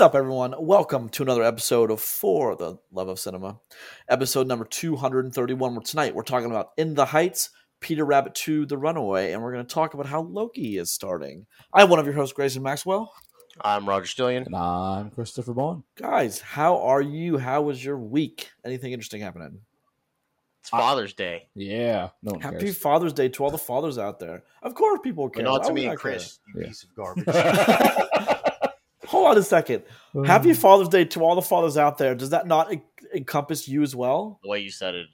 What's up, everyone? Welcome to another episode of For the Love of Cinema, episode number 231. Where tonight we're talking about In the Heights, Peter Rabbit 2, The Runaway, and we're going to talk about how Loki is starting. I'm one of your hosts, Grayson Maxwell. I'm Roger Stillion. And I'm Christopher Boughan. Guys, how are you? How was your week? Anything interesting happening? It's Father's Day. Yeah. No one Happy cares. Father's Day to all the fathers out there. Of course, people care. But not to me I and care? Chris, you Yeah. piece of garbage. Hold on a second. Happy um, Father's Day to all the fathers out there. Does that not en- encompass you as well? the way you said it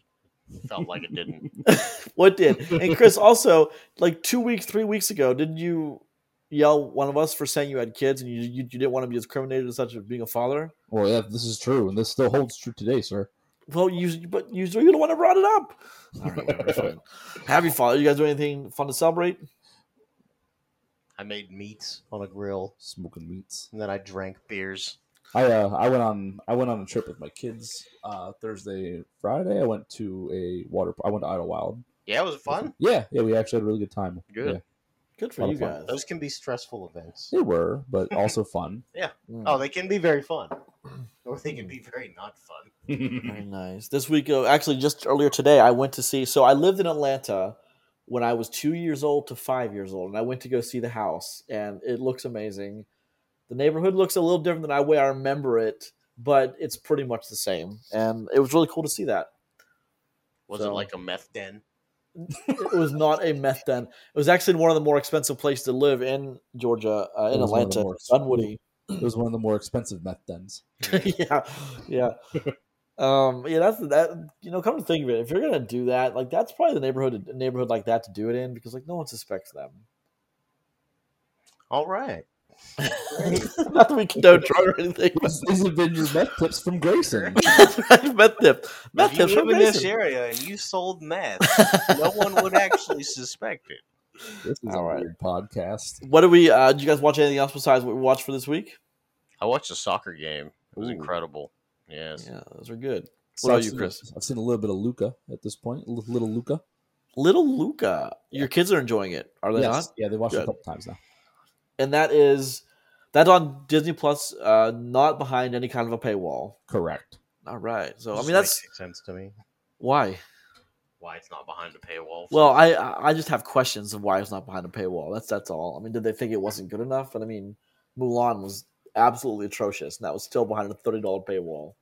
felt like it didn't. What did? And Chris, also, like two weeks, three weeks ago, didn't you yell one of us for saying you had kids and you you, you didn't want to be discriminated as such as being a father? Well, yeah, this is true, and this still holds true today, sir. Well, you but you you're the one that brought it up. All right, whatever, fine. Happy Father. You guys do anything fun to celebrate? I made meats on a grill, Smoking meats. and then I drank beers. I uh, I went on I went on a trip with my kids uh, Thursday, Friday. I went to a water. I went to Idlewild. Yeah, it was fun. Yeah, yeah, we actually had a really good time. Good. Yeah, Good for you of fun. guys. Those can be stressful events. they were, but also fun. Mm. Oh, they can be very fun, or they can be very not fun. Very nice. This week, uh, actually, just earlier today, I went to see. So I lived in Atlanta when I was two years old to five years old, and I went to go see the house, and it looks amazing. The neighborhood looks a little different than I way I remember it, but it's pretty much the same, and it was really cool to see that. Was So- it like a meth den? It was not a meth den. It was actually one of the more expensive places to live in Georgia, uh, in It was one of the Atlanta, more- Dunwoody. it was one of the more expensive meth dens. yeah, yeah. Um, yeah, that's that. You know, come to think of it, if you're gonna do that, like that's probably the neighborhood neighborhood like that to do it in because like no one suspects them. All right. Not that we condone drug or anything. but- These have been your meth tips from Grayson. meth tip, meth if you tips from live in this area and you sold meth, no one would actually suspect it. This is All a right. weird podcast. What do we? Uh, did you guys watch anything else besides what we watched for this week? I watched a soccer game. It was Ooh. incredible. Yes. Yeah, those are good. So What about I've you, seen- Chris? I've seen a little bit of Luca at this point. Li- Little Luca. Little Luca, your kids are enjoying it, are they not? Yeah, they watched it a couple times now. And that is that's on Disney Plus, uh, not behind any kind of a paywall. Correct. All right, so I mean that's make sense to me. why. Why it's not behind the paywall? Well, I I just have questions of why it's not behind a paywall. That's that's all. I mean, did they think it wasn't good enough? But I mean, Mulan was absolutely atrocious, and that was still behind a thirty dollar paywall.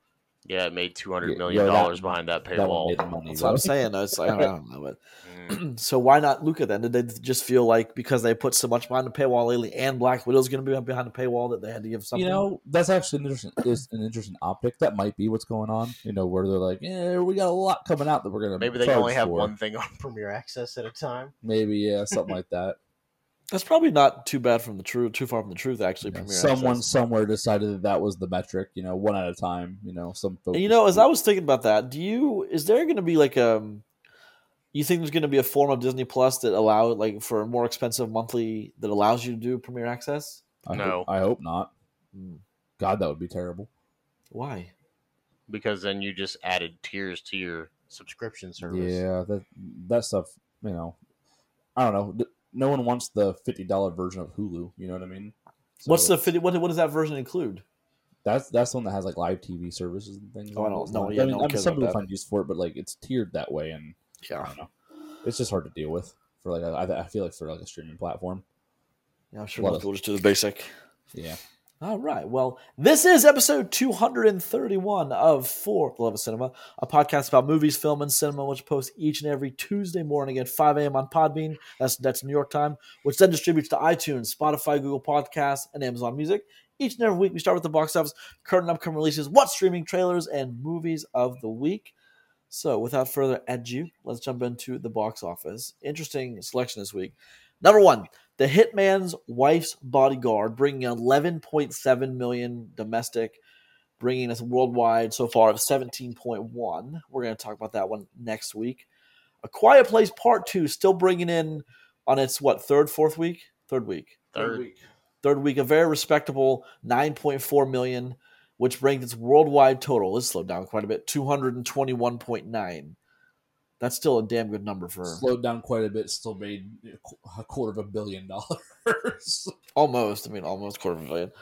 yeah, it made two hundred Yeah, million yeah, that- dollars behind that That paywall. made the money. That's what I'm though. saying. It's like, I don't know, but Mm. so why not Luca then? Did they just feel like because they put so much behind the paywall lately, and Black Widow's going to be behind the paywall that they had to give something? You know, that's actually an interesting is an interesting optic. That might be what's going on. You know, where they're like, "Yeah, we got a lot coming out that we're gonna Maybe they only have for." one thing on Premier Access at a time. Maybe yeah, something like that. That's probably not too bad from the truth, too far from the truth. Actually, You know, Premier someone Access. somewhere decided that that was the metric. You know, one at a time. You know, some folks. You know, as I was thinking about that, do you is there going to be like um you think there's going to be a form of Disney Plus that allow like for a more expensive monthly that allows you to do Premier Access? I No. hope, I hope not. Hmm. God, that would be terrible. Why? because then you just added tiers to your subscription service. Yeah, that that stuff. You know, I don't know. No one wants the fifty dollar version of Hulu. You know what I mean? So What's the fifty- what? What does that version include? That's that's the one that has like live TV services and things. Oh, I don't know. Yeah, I mean, no I one mean, cares some people find use for it, but like it's tiered that way, and yeah, I don't know. It's just hard to deal with for like I, I feel like for like a streaming platform. yeah I'm sure most people just do the basic. Yeah. All right. Well, this is episode 231 of For the Love of Cinema, a podcast about movies, film, and cinema, which posts each and every Tuesday morning at 5 a.m. on Podbean. That's that's New York time, which then distributes to iTunes, Spotify, Google Podcasts, and Amazon Music. Each and every week, we start with the box office, current and upcoming releases, what streaming trailers, and movies of the week. So, without further ado, let's jump into the box office. Interesting selection this week. Number one, The Hitman's Wife's Bodyguard, bringing 11.7 million domestic, bringing us worldwide so far of 17.1. We're going to talk about that one next week. A Quiet Place Part Two, still bringing in on its what third, fourth week, third week, Third. week, third week, a very respectable 9.4 million, which brings its worldwide total. This slowed down quite a bit, 221.9. That's still a damn good number for Slowed down quite a bit. Still made a quarter of a billion dollars. almost. I mean, almost quarter of a billion.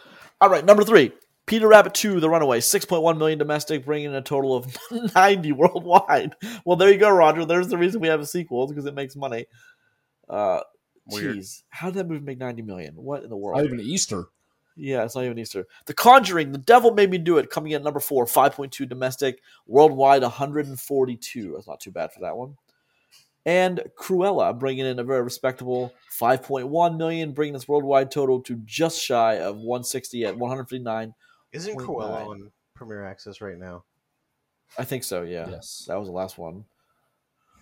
All right, number three, Peter Rabbit 2, The Runaway, 6.1 million domestic, bringing in a total of 90 worldwide. Well, there you go, Roger. There's the reason we have a sequel because it makes money. Uh, jeez, how did that movie make 90 million? What in the world? Not even Easter. Yeah, it's not even Easter. The Conjuring, The Devil Made Me Do It, coming in at number four, 5.2 domestic, worldwide 142. That's not too bad for that one. And Cruella, bringing in a very respectable 5.1 million, bringing its worldwide total to just shy of 160 at 159. Isn't Point Cruella on Premier Access right now? I think so, yeah. Yes. That was the last one.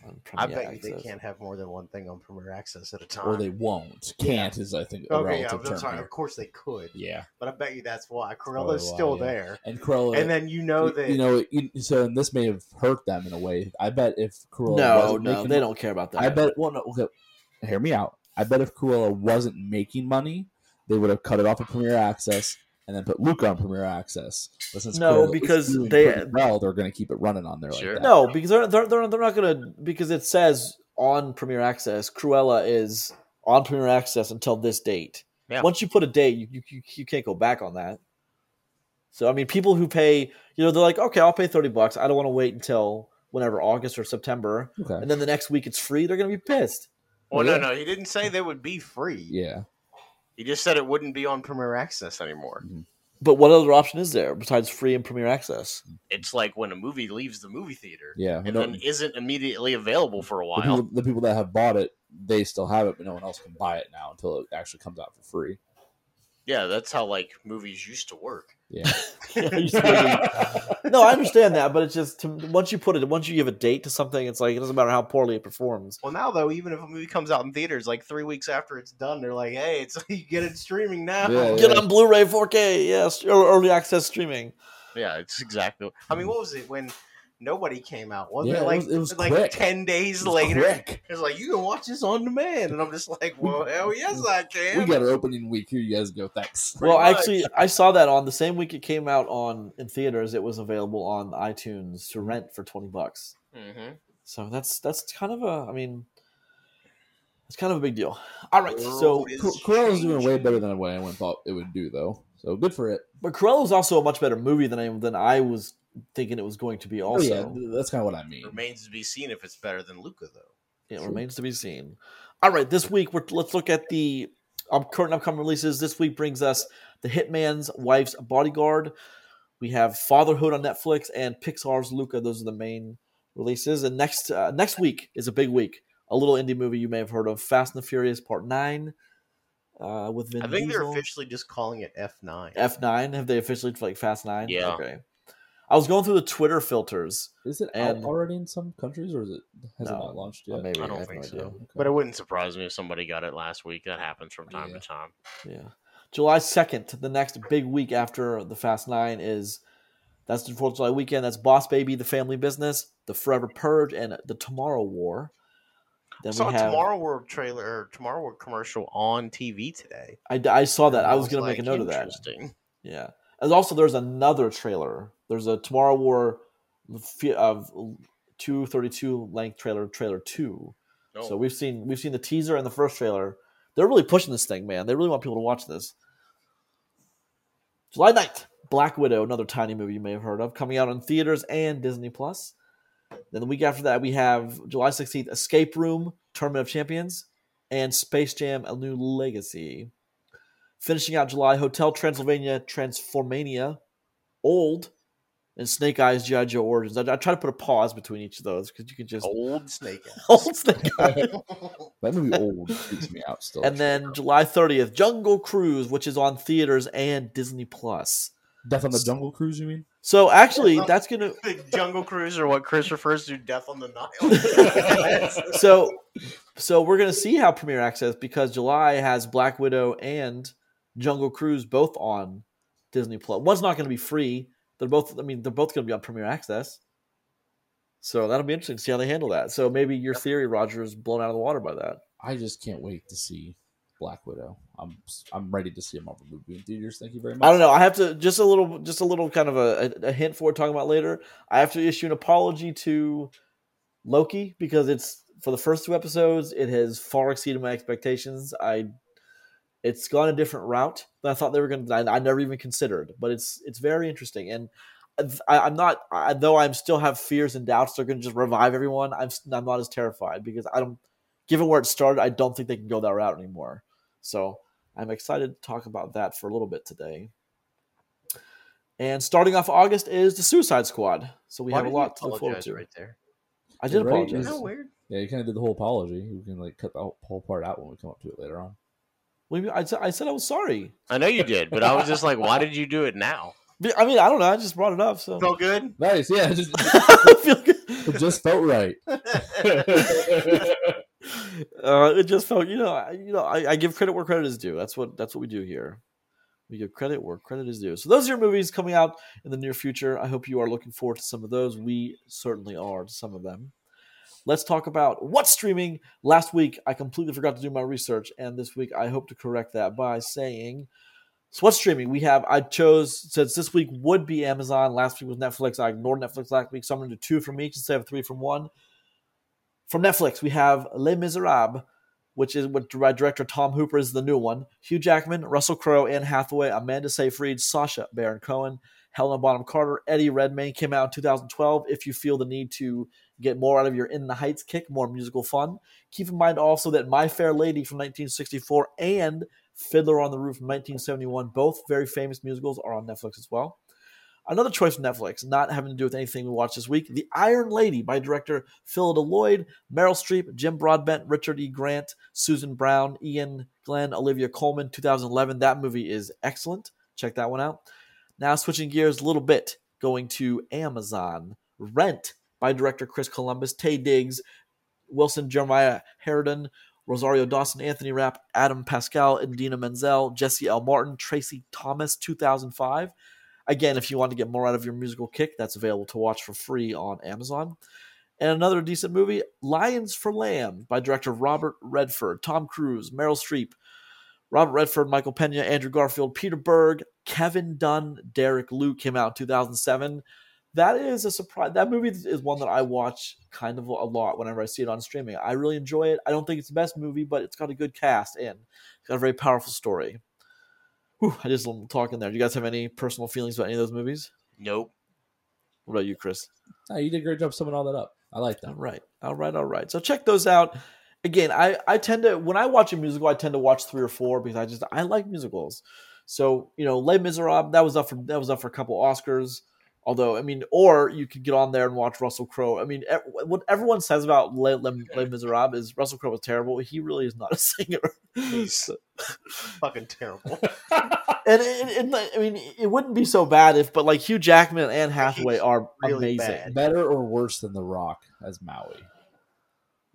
On I Premier bet you they can't have more than one thing on Premier Access at a time. Or they won't. Can't is I think a Okay, yeah, relative I'm term. sorry. Of course they could, Yeah. but I bet you that's why probably Cruella's still yeah. there. And Cruella And then you know that you know so and this may have hurt them in a way. I bet if Cruella No, no, making they don't care about that. I bet. Well, no. Okay, hear me out. I bet if Cruella wasn't making money, they would have cut it off of Premier Access and then put Luca on Premier Access. But since No, Cruella because they- well, they're going to keep it running on there Sure. like that. No, because they're, they're, they're, they're not going to, because it says on Premier Access, Cruella is on Premier Access until this date. Yeah. Once you put a date, you, you, you, you can't go back on that. So, I mean, people who pay, you know, they're like, okay, I'll pay 30 bucks. I don't want to wait until whenever, August or September. Okay. And then the next week it's free. They're going to be pissed. Well, Yeah. no, no, he didn't say they would be free. Yeah. He just said it wouldn't be on Premier Access anymore. Mm-hmm. But what other option is there besides free and Premier Access? It's like when a movie leaves the movie theater Yeah. and then isn't immediately available for a the, while. people, the people that have bought it, they still have it, but no one else can buy it now until it actually comes out for free. Yeah, that's how like movies used to work. Yeah. no, I understand that, but it's just to, once you put it, once you give a date to something, it's like it doesn't matter how poorly it performs. Well, now though, even if a movie comes out in theaters, like three weeks after it's done, they're like, "Hey, it's you get it streaming now." Yeah, Get on Blu-ray, 4K, yes, or early access streaming. Yeah, it's exactly. I mean, what was it when nobody came out? Wasn't Yeah, it it like was- it was like quick. ten days It was later? quick. It's like you can watch this on demand, and I'm just like, well, hell yes, I can. We got our opening week. Here you guys go. Thanks. Well, much. actually, I saw that on the same week it came out on in theaters. It was available on iTunes to rent for twenty bucks. hmm So that's that's kind of a, I mean, it's kind of a big deal. All right, so World is doing way better than what anyone thought it would do, though. So good for it. but Cruella was also a much better movie than I than I was thinking it was going to be. Oh Also, yeah, th- that's kind of what I mean. Remains to be seen if it's better than Luca, though. It True. remains to be seen. All right, this week we're, let's look at the um, current upcoming releases. This week brings us The Hitman's Wife's Bodyguard. We have Fatherhood on Netflix and Pixar's Luca. Those are the main releases. And next uh, next week is a big week. A little indie movie you may have heard of, Fast and the Furious Part Nine, uh, with Vin I think they're officially just calling it F9. F nine. Have they officially like Fast Nine? Yeah. Okay. I was going through the Twitter filters. Is it And- out already in some countries, or is it has it not launched Or yet? maybe I don't have think no so. Okay. But it wouldn't surprise me if somebody got it last week. That happens from time Yeah. to time. Yeah. July 2nd, the next big week after the Fast Nine is that's the 4th of July weekend. That's Boss Baby, The Family Business, The Forever Purge, and The Tomorrow War. Then I saw we a have. Tomorrow World trailer or Tomorrow World commercial on TV today. I, I saw that. I And was going to make a note of that. interesting. Yeah. And also, there's another trailer. There's a Tomorrow War of 232 length trailer, trailer 2. No. So we've seen we've seen the teaser and the first trailer. They're really pushing this thing, man. They really want people to watch this. July 9th, Black Widow, another tiny movie you may have heard of, coming out in theaters and Disney Plus. Then the week after that, we have July 16th, Escape Room, Tournament of Champions, and Space Jam: A New Legacy. Finishing out July, Hotel Transylvania, Transformania, Old, and Snake Eyes GI Joe Origins. I, I try to put a pause between each of those because you can just Old Snake Eyes. old Snake Eyes. That movie old freaks me out still. and then July 30th, Jungle Cruise, which is on theaters and Disney Plus. Death on the Jungle Cruise. You mean? So actually, that's gonna. the Jungle Cruise, or what Chris refers to, Death on the Nile. So, so we're gonna see how Premier Access because July has Black Widow and Jungle Cruise both on Disney Plus. One's not gonna be free. They're both. I mean, they're both gonna be on Premier Access. So that'll be interesting to see how they handle that. So maybe your theory, Roger, is blown out of the water by that. I just can't wait to see Black Widow. I'm I'm ready to see a Marvel movie in theaters. Thank you very much. I don't know. I have to just a little, just a little kind of a, a, a hint for talking about later. I have to issue an apology to Loki because it's for the first two episodes. It has far exceeded my expectations. I It's gone a different route than I thought they were going to. I, I never even considered, but it's it's very interesting. And I, I'm not, I, though I'm still have fears and doubts. They're going to just revive everyone. I'm I'm not as terrified because I don't. Given where it started, I don't think they can go that route anymore. So I'm excited to talk about that for a little bit today. And starting off August is the Suicide Squad. So we Why have a lot to look forward apologize to. right there. I did Right, apologize. Isn't that weird? Yeah, you kind of did the whole apology. We can like cut the whole whole part out when we come up to it later on. What do you mean? I, said- I was sorry. I know you did, but I was just like, why did you do it now? I mean, I don't know. I just brought it up. So Felt good. Nice, yeah, just, feel good. it just felt right. uh, it just felt, you know, I, you know, I, I give credit where credit is due. That's what that's what we do here. We give credit where credit is due. So those are your movies coming out in the near future. I hope you are looking forward to some of those. We certainly are to some of them. Let's talk about what's streaming. Last week I completely forgot to do my research, and this week I hope to correct that by saying, "So what's streaming?" We have I chose since this week would be Amazon. Last week was Netflix. I ignored Netflix last week, so I'm going to do two from each instead of three from one. From Netflix, we have Les Miserables, which is what director Tom Hooper is the new one. Hugh Jackman, Russell Crowe, Anne Hathaway, Amanda Seyfried, Sacha Baron Cohen, Helena Bonham Carter, Eddie Redmayne came out in 2012. If you feel the need to get more out of your In the Heights kick, more musical fun, keep in mind also that My Fair Lady from 1964 and Fiddler on the Roof from 1971, both very famous musicals, are on Netflix as well. Another choice from Netflix, not having to do with anything we watched this week, The Iron Lady by director Phyllida Lloyd, Meryl Streep, Jim Broadbent, Richard E. Grant, Susan Brown, Iain Glen, Olivia Colman, 2011. That movie is excellent. Check that one out. Now, switching gears a little bit, going to Amazon. Rent by director Chris Columbus, Taye Diggs, Wilson Jeremiah Heredia, Rosario Dawson, Anthony Rapp, Adam Pascal, Idina Menzel, Jesse L. Martin, Tracie Thomas, 2005. Again, if you want to get more out of your musical kick, that's available to watch for free on Amazon. And another decent movie, Lions for Lamb, by director Robert Redford, Tom Cruise, Meryl Streep, Robert Redford, Michael Pena, Andrew Garfield, Peter Berg, Kevin Dunn, Derek Luke came out in 2007. That is a surprise. That movie is one that I watch kind of a lot whenever I see it on streaming. I really enjoy it. I don't think it's the best movie, but it's got a good cast and it's got a very powerful story. Whew, I just talking there. Do you guys have any personal feelings about any of those movies? Nope. What about you, Chris? Oh, you did a great job summing all that up. I like All that. right, all right, all right. So check those out. Again, I I tend to when I watch a musical, I tend to watch three or four because I just I like musicals. So you know, Les Miserables that was up for that was up for a couple Oscars. Although I mean, or you could get on there and watch Russell Crowe. I mean, ev- what everyone says about Les, Les, Les Miserables is Russell Crowe was terrible. He really is not a singer. He's fucking terrible. and it, it, I mean, it wouldn't be so bad if, but like Hugh Jackman and Anne Hathaway He's are really amazing. bad. Better or worse than The Rock as Maui?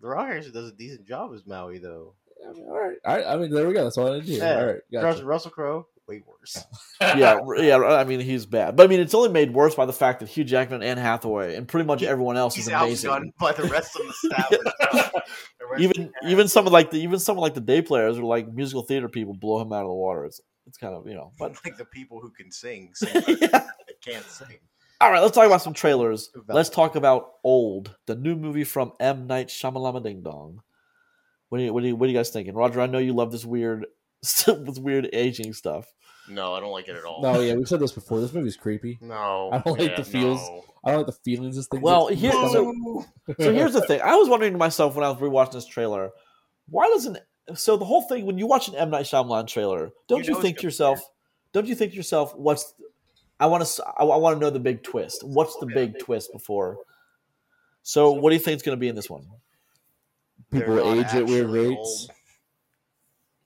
The Rock actually does a decent job as Maui, though. I mean, all right. All right. I mean, there we go. That's all I need to hear. Yeah. All right. Gotcha. Russell Crowe, way worse. yeah, yeah. I mean, he's bad, but I mean, it's only made worse by the fact that Hugh Jackman and Hathaway and pretty much everyone else He's is amazing. outgunned by the rest of the staff. as well. The rest even even some of like the even some of like the day players or like musical theater people blow him out of the water. It's it's kind of you know, but like the people who can sing, sing yeah. can't sing. All right, let's talk about some trailers. Let's talk about Old, the new movie from M Night Shyamalama Ding Dong. What do you what do you what are you guys thinking, Roger? I know you love this weird with weird aging stuff. No, I don't like it at all. No, yeah, we've said this before. This movie's creepy. No, I don't like yeah, the feels. no. I don't like the feelings of this thing. Well, here- so- So here's the thing. I was wondering to myself when I was rewatching this trailer, why doesn't so the whole thing when you watch an M Night Shyamalan trailer, don't You you, know it's think gonna to be yourself, don't you think to yourself, what's I want to I, want to know the big twist. What's the big twist before? So what do you think is going to be in this one? People age at weird actually rates.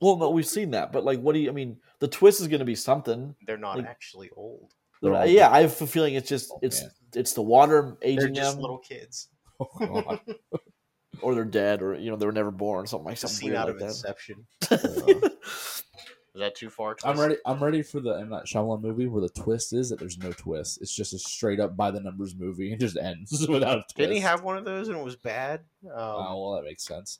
Old. Well, no, we've seen that, but like, what do you? I mean, the twist is going to be something. They're not Like- actually old. They're all- yeah, I have a feeling it's just Oh, it's man. it's the water They're aging just them, little kids. Oh, or they're dead, or you know they were never born, something like It's something scene weird out like of that. Inception. Is that too far? I'm ready. I'm ready for the M Night Shyamalan movie where the twist is that there's no twist. It's just a straight up by the numbers movie and just ends without a twist. Didn't he have one of those and it was bad? Um, Oh well, that makes sense.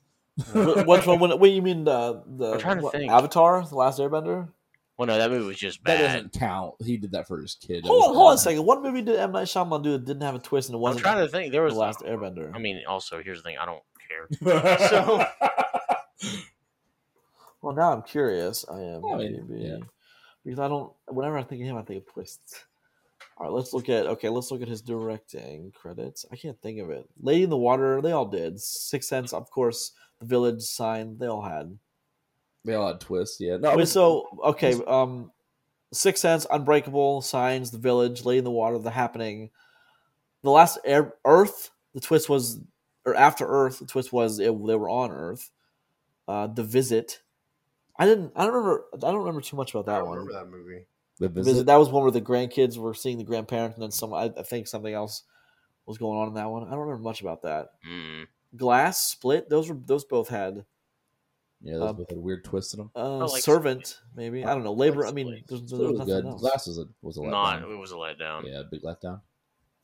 Wh- Which one? What, what you mean? The the I'm trying to what, think. Avatar, the Last Airbender. Well, no, that movie was just That bad. doesn't count. He did that for his kid. That Hold on, hold on a second. What movie did M Night Shyamalan do that didn't have a twist and it I'm wasn't trying to think. There was the was Last Airbender? I mean, also here's the thing. I don't care. So- Well, now I'm curious. I am oh, I mean, maybe yeah. because I don't. Whenever I think of him, I think of twists. All right, let's look at okay. Let's look at his directing credits. I can't think of it. Lady in the Water, they all did. Six Sense, of course. The Village, Sign, they all had. They all had twists. Yeah. No. I Wait, mean, so okay, um, Six Sense, Unbreakable, Signs, The Village, Lady in the Water, The Happening. The last Air, Earth, the twist was, or after Earth, the twist was it, they were on Earth. Uh, the Visit. I didn't. I don't remember. I don't remember too much about that don't one. remember that movie. the Visit. visit. That was one where the grandkids were seeing the grandparents, and then some. I, I think something else was going on in that one. I don't remember much about that. Mm. Glass, Split. Those were those both had Yeah, those um, both had weird twists in them. uh, like Servant. Maybe I don't know. Labor. like I mean, Split. there's, So there's was good. else. Glass was a was a Not. letdown. It was a letdown. Yeah, big letdown.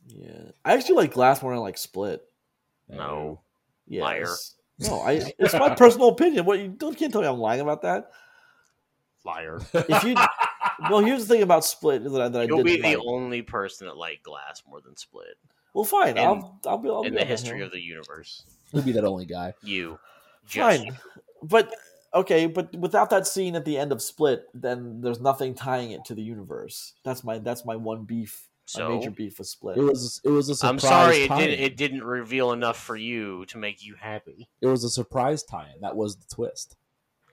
Yeah, I actually like Glass more than I like Split. No. Yes. Liar. No, I. It's my personal opinion. What you don't can't tell me I'm lying about that. Liar. If you, well, here's the thing about Split that I, that You'll did be the like. only person that liked Glass more than Split Well, fine. in- I'll I'll be I'll in be the history hill. of the universe. He'll be that only guy. You. Just Fine, you. but okay, but without that scene at the end of Split, then there's nothing tying it to the universe. That's my that's my one beef, my major beef with Split. It was it was a surprise. I'm sorry it didn't it didn't reveal enough for you to make you happy. It was a surprise tie-in. That was the twist.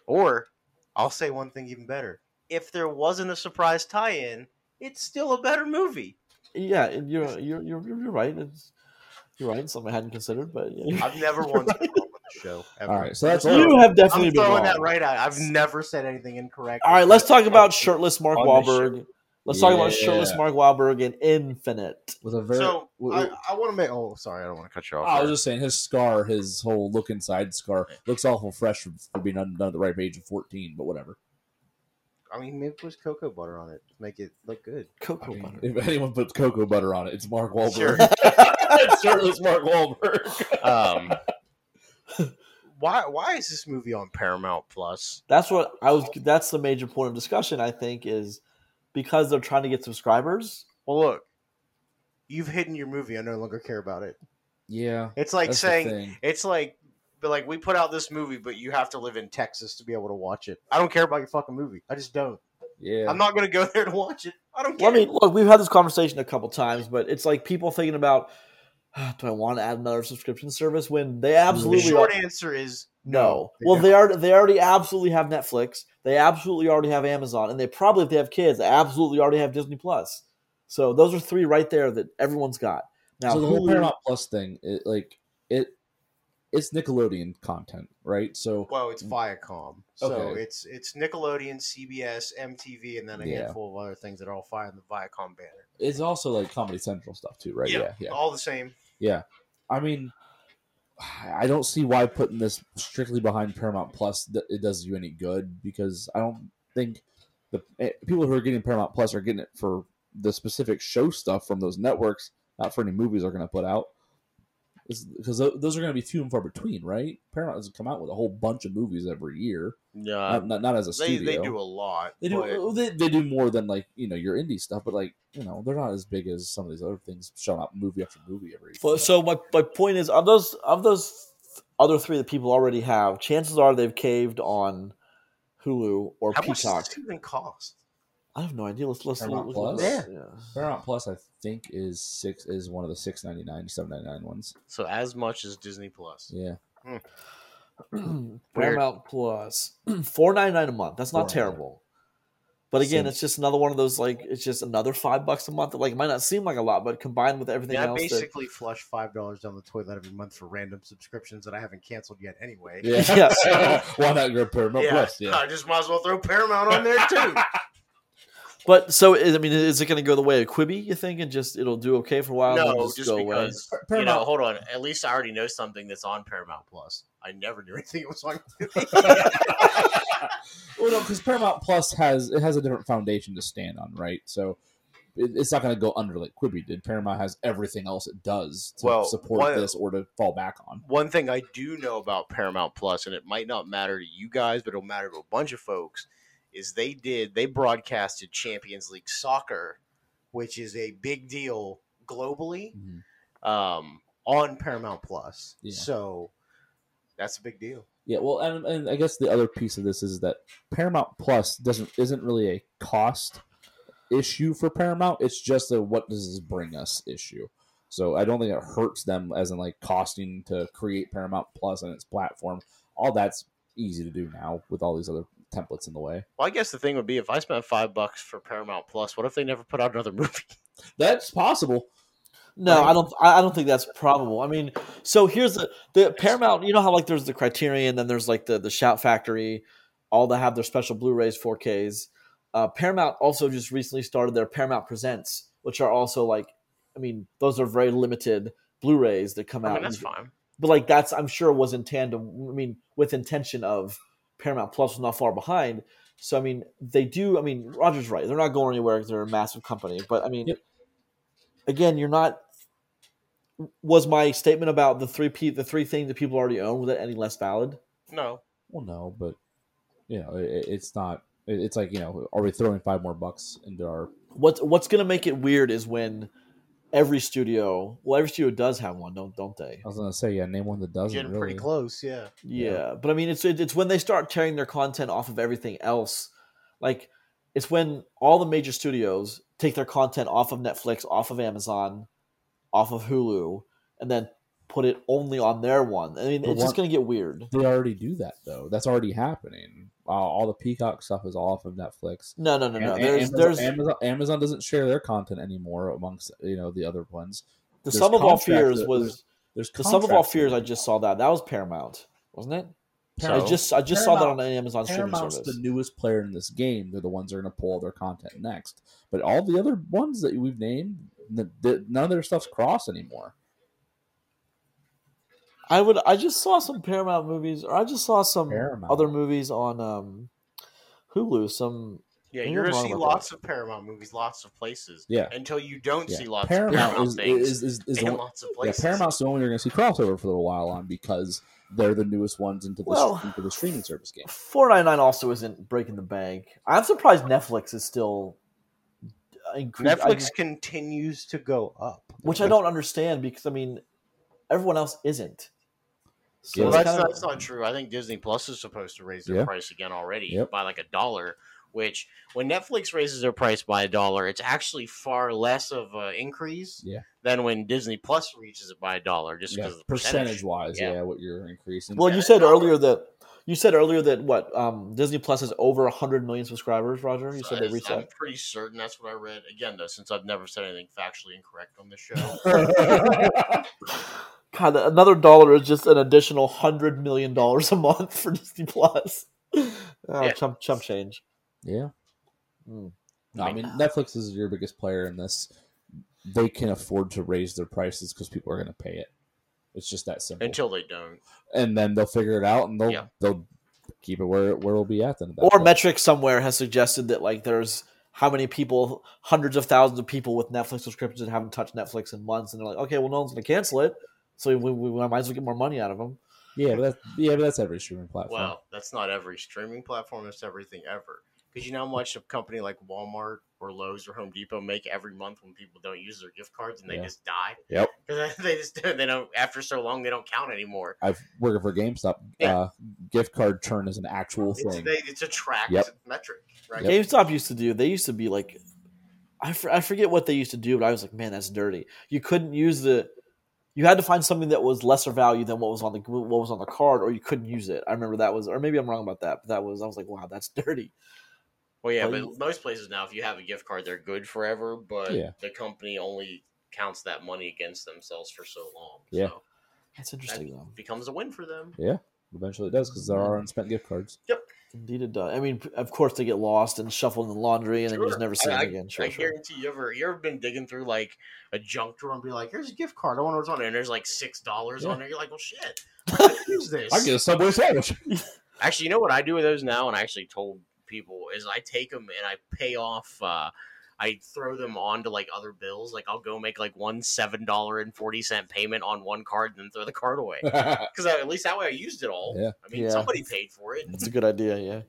Or I'll say one thing even better. If there wasn't a surprise tie-in, it's still a better movie. yeah, you're you're you're you're right. It's, you're right. Something I hadn't considered, but yeah. I've never once been on the show. Ever. All right, so that's you have definitely I'm been throwing wrong. that right out. I've never said anything incorrect. All right, let's talk about shirtless Mark On Wahlberg. Let's talk about shirtless Mark Wahlberg in Infinite. with a very. So w- I, w- I want to make. Oh, sorry, I don't want to cut you off. I was just saying his scar, his whole look inside scar, looks awful fresh for, for being undone at the ripe age of fourteen. But whatever. I mean, maybe put cocoa butter on it make it look good. I Cocoa mean, butter. if anyone puts cocoa butter on it, it's Mark Wahlberg. Sure. it's shirtless Mark Wahlberg. Um, Why? Why is this movie on Paramount Plus? That's what I was. That's the major point of discussion. I think is because they're trying to get subscribers. Well, look, you've hidden your movie. I no longer care about it. yeah, It's like saying it's like, but like we put out this movie, but you have to live in Texas to be able to watch it. I don't care about your fucking movie. I just don't. Yeah, I'm not gonna go there to watch it. I don't care. Well, I mean, look, we've had this conversation a couple times, but it's like people thinking about, "Ah, do I want to add another subscription service when they the absolutely short are- answer is no. They Well, don't. they are. They already absolutely have Netflix. They absolutely already have Amazon, and they probably, if they have kids, they absolutely already have Disney Plus. So those are three right there that everyone's got. Now, so the whole Hulu- Paramount Plus thing, it, like it, it's Nickelodeon content, right? So Well, it's Viacom, so Okay. it's it's Nickelodeon, CBS, MTV, and then a Yeah. handful of other things that are all fine in the Viacom banner. it's also like Comedy Central stuff too, right? Yeah, yeah. all the same. Yeah, I mean, I don't see why putting this strictly behind Paramount Plus it does you any good because I don't think the eh, people who are getting Paramount Plus are getting it for the specific show stuff from those networks, not for any movies they're going to put out. Because those are going to be few and far between, right? Paramount doesn't come out with a whole bunch of movies every year, yeah, not, not, not as a They studio. they do a lot. They do. but- They, they do more than like you know your indie stuff, but like you know they're not as big as some of these other things showing up movie after movie every. So, so my, my point is, of those of those other three that people already have, chances are they've caved on Hulu or How much does Peacock. this even cost? I have no idea. Let's let's Paramount look, Plus? look- Yeah. Paramount Plus, I think, is six is one of the six ninety nine, seven ninety nine ones. so as much as Disney Plus. Yeah, hmm. Paramount Plus, four ninety nine a month. That's not terrible. But again, Same. it's just another one of those like it's just another five bucks a month. Like it might not seem like a lot, but combined with everything Yeah, I else, that, basically flush five dollars down the toilet every month for random subscriptions that I haven't canceled yet anyway. yeah. Yeah. Why not go Paramount Plus? Yeah, I just might as well throw Paramount on there too. but so I mean, is it going to go the way of Quibi? You think, and just it'll do okay for a while? and no, just, just go away? because you know. Paramount- Hold on. At least I already know something that's on Paramount Plus. I never knew anything. It was on. well, no, because Paramount Plus has it has a different foundation to stand on, right? So it, it's not going to go under like Quibi did. Paramount has everything else it does to Well, support one- this or to fall back on. One thing I do know about Paramount Plus, and it might not matter to you guys, but it'll matter to a bunch of folks, is they did they broadcasted Champions League soccer which is a big deal globally Mhm. um, on Paramount Plus. Yeah. So that's a big deal. Yeah, well, and, and I guess the other piece of this is that Paramount Plus doesn't isn't really a cost issue for Paramount. It's just a what does this bring us issue. So I don't think it hurts them as in like costing to create Paramount Plus and its platform. All that's easy to do now with all these other templates in the way. Well, I guess the thing would be if I spent five bucks for Paramount Plus, what if they never put out another movie? That's possible. No, Right. I don't. I I don't think that's probable. I mean, so here's the the Paramount. You know how like there's the Criterion, then there's like the the Shout Factory, all that have their special Blu-rays, 4Ks. Uh, Paramount also just recently started their Paramount Presents, which are also like, I mean, those are very limited Blu-rays that come I out. mean, that's fine. But like that's, I'm sure, was in tandem. I mean, with intention of Paramount Plus was not far behind. So I mean, they do. I mean, Roger's right. They're not going anywhere because they're a massive company. But I mean, Yep. again, you're not. Was my statement about the three p the three things that people already own was that any less valid? No, Well, no, but you know, it, it's not. it- It's like you know, are we throwing five more bucks into our? What's What's going to make it weird is when every studio, well, every studio does have one, don't don't they? I was gonna say, yeah, name one that doesn't. Getting really. pretty close, yeah. Yeah, but I mean, it's it's when they start tearing their content off of everything else. Like, it's when all the major studios take their content off of Netflix, off of Amazon, off of Hulu, and then put it only on their one. I mean, But it's just going to get weird. They already do that though. That's already happening. Uh, all the Peacock stuff is off of Netflix. No, no, no, no. There's Amazon, there's Amazon, Amazon doesn't share their content anymore amongst you know the other ones. the there's sum of all fears that- was There's the sum of all fears. I just saw that. That was Paramount, wasn't it? Paramount. I just I just saw that on Amazon streaming Paramount's service. the newest player in this game. They're the ones that are going to pull their content next. But all the other ones that we've named, the, the, none of their stuff's cross anymore. I would. I just saw some Paramount movies, or I just saw some Paramount. other movies on um, Hulu. Some yeah, you're gonna see about lots of Paramount movies, lots of places. Yeah. Until you don't Yeah. see lots Paramount, of Paramount is, things is, is, is the in one- lots of yeah, places. Paramount's the only you're going to see crossover for a little while on because they're the newest ones into the Well- into the streaming service game. four ninety nine also isn't breaking the bank. I'm surprised Netflix is still incre- Netflix I- continues to go up. which I don't understand because I mean everyone else isn't. So Yeah, Well, that's, kind of- that's not true. I think Disney Plus is supposed to raise their Yeah. price again already Yep. by like a dollar. Which, when Netflix raises their price by a dollar, it's actually far less of an increase Yeah. than when Disney Plus reaches it by a dollar, just because of the percentage wise, yeah. Yeah. what you're increasing. well, you said earlier that you said earlier that what um, Disney Plus has over hundred million subscribers. Roger, you So said they I- reached I'm that. pretty certain that's what I read. Again, though, since I've never said anything factually incorrect on this show. God, another dollar is just an additional hundred million dollars a month for Disney Plus. Oh, Yeah. chump chump change. yeah. Mm. No, I mean Netflix is your biggest player in this. They can afford to raise their prices because people are going to pay it. It's just that simple. until they don't. and then they'll figure it out, and they'll Yeah. they'll keep it where where it'll be at. Then at that Or point. metric somewhere has suggested that like there's how many people, hundreds of thousands of people with Netflix subscriptions that haven't touched Netflix in months, and they're like, okay, well, no one's going to cancel it, so we, we, we might as well get more money out of them. Yeah, but that's yeah, but that's every streaming platform. Well, that's not every streaming platform. That's everything ever. Because you know how much a company like Walmart or Lowe's or Home Depot make every month when people don't use their gift cards and they Yeah. just die. Yep. Because they just they don't after so long they don't count anymore. I've working for GameStop. Yeah. Uh, gift card churn is an actual It's, thing. they, it's a tracked Yep. metric, right? Yep. GameStop used to do, they used to be like, I, for, I forget what they used to do, but I was like, man, that's dirty. You couldn't use the, you had to find something that was lesser value than what was on the what was on the card, or you couldn't use it. I remember that was, or maybe I'm wrong about that, but that was, I was like, wow, that's dirty. Well, yeah, Well, but most places now, if you have a gift card, they're good forever. But Yeah. the company only counts that money against themselves for so long. Yeah. So That's interesting though. becomes a win for them. Yeah, eventually, it does because there mm-hmm. are unspent gift cards. Indeed, it does. I mean, of course, they get lost and shuffled in the laundry, and then you just never see I, them again. Sure, I sure. guarantee you ever you ever been digging through like a junk drawer and be like, "Here's a gift card. I wonder what's on it." And there's like six dollars on Yeah. there. You're like, "Well, shit, I use this." I get a Subway sandwich. Actually, you know what I do with those now, and I actually told people is I take them and I pay off. Uh, I throw them on to like other bills. Like I'll go make like one seven dollar and forty cent payment on one card, and then throw the card away. Because at least that way I used it all. Yeah. I mean, Yeah. somebody paid for it. It's a good idea, yeah.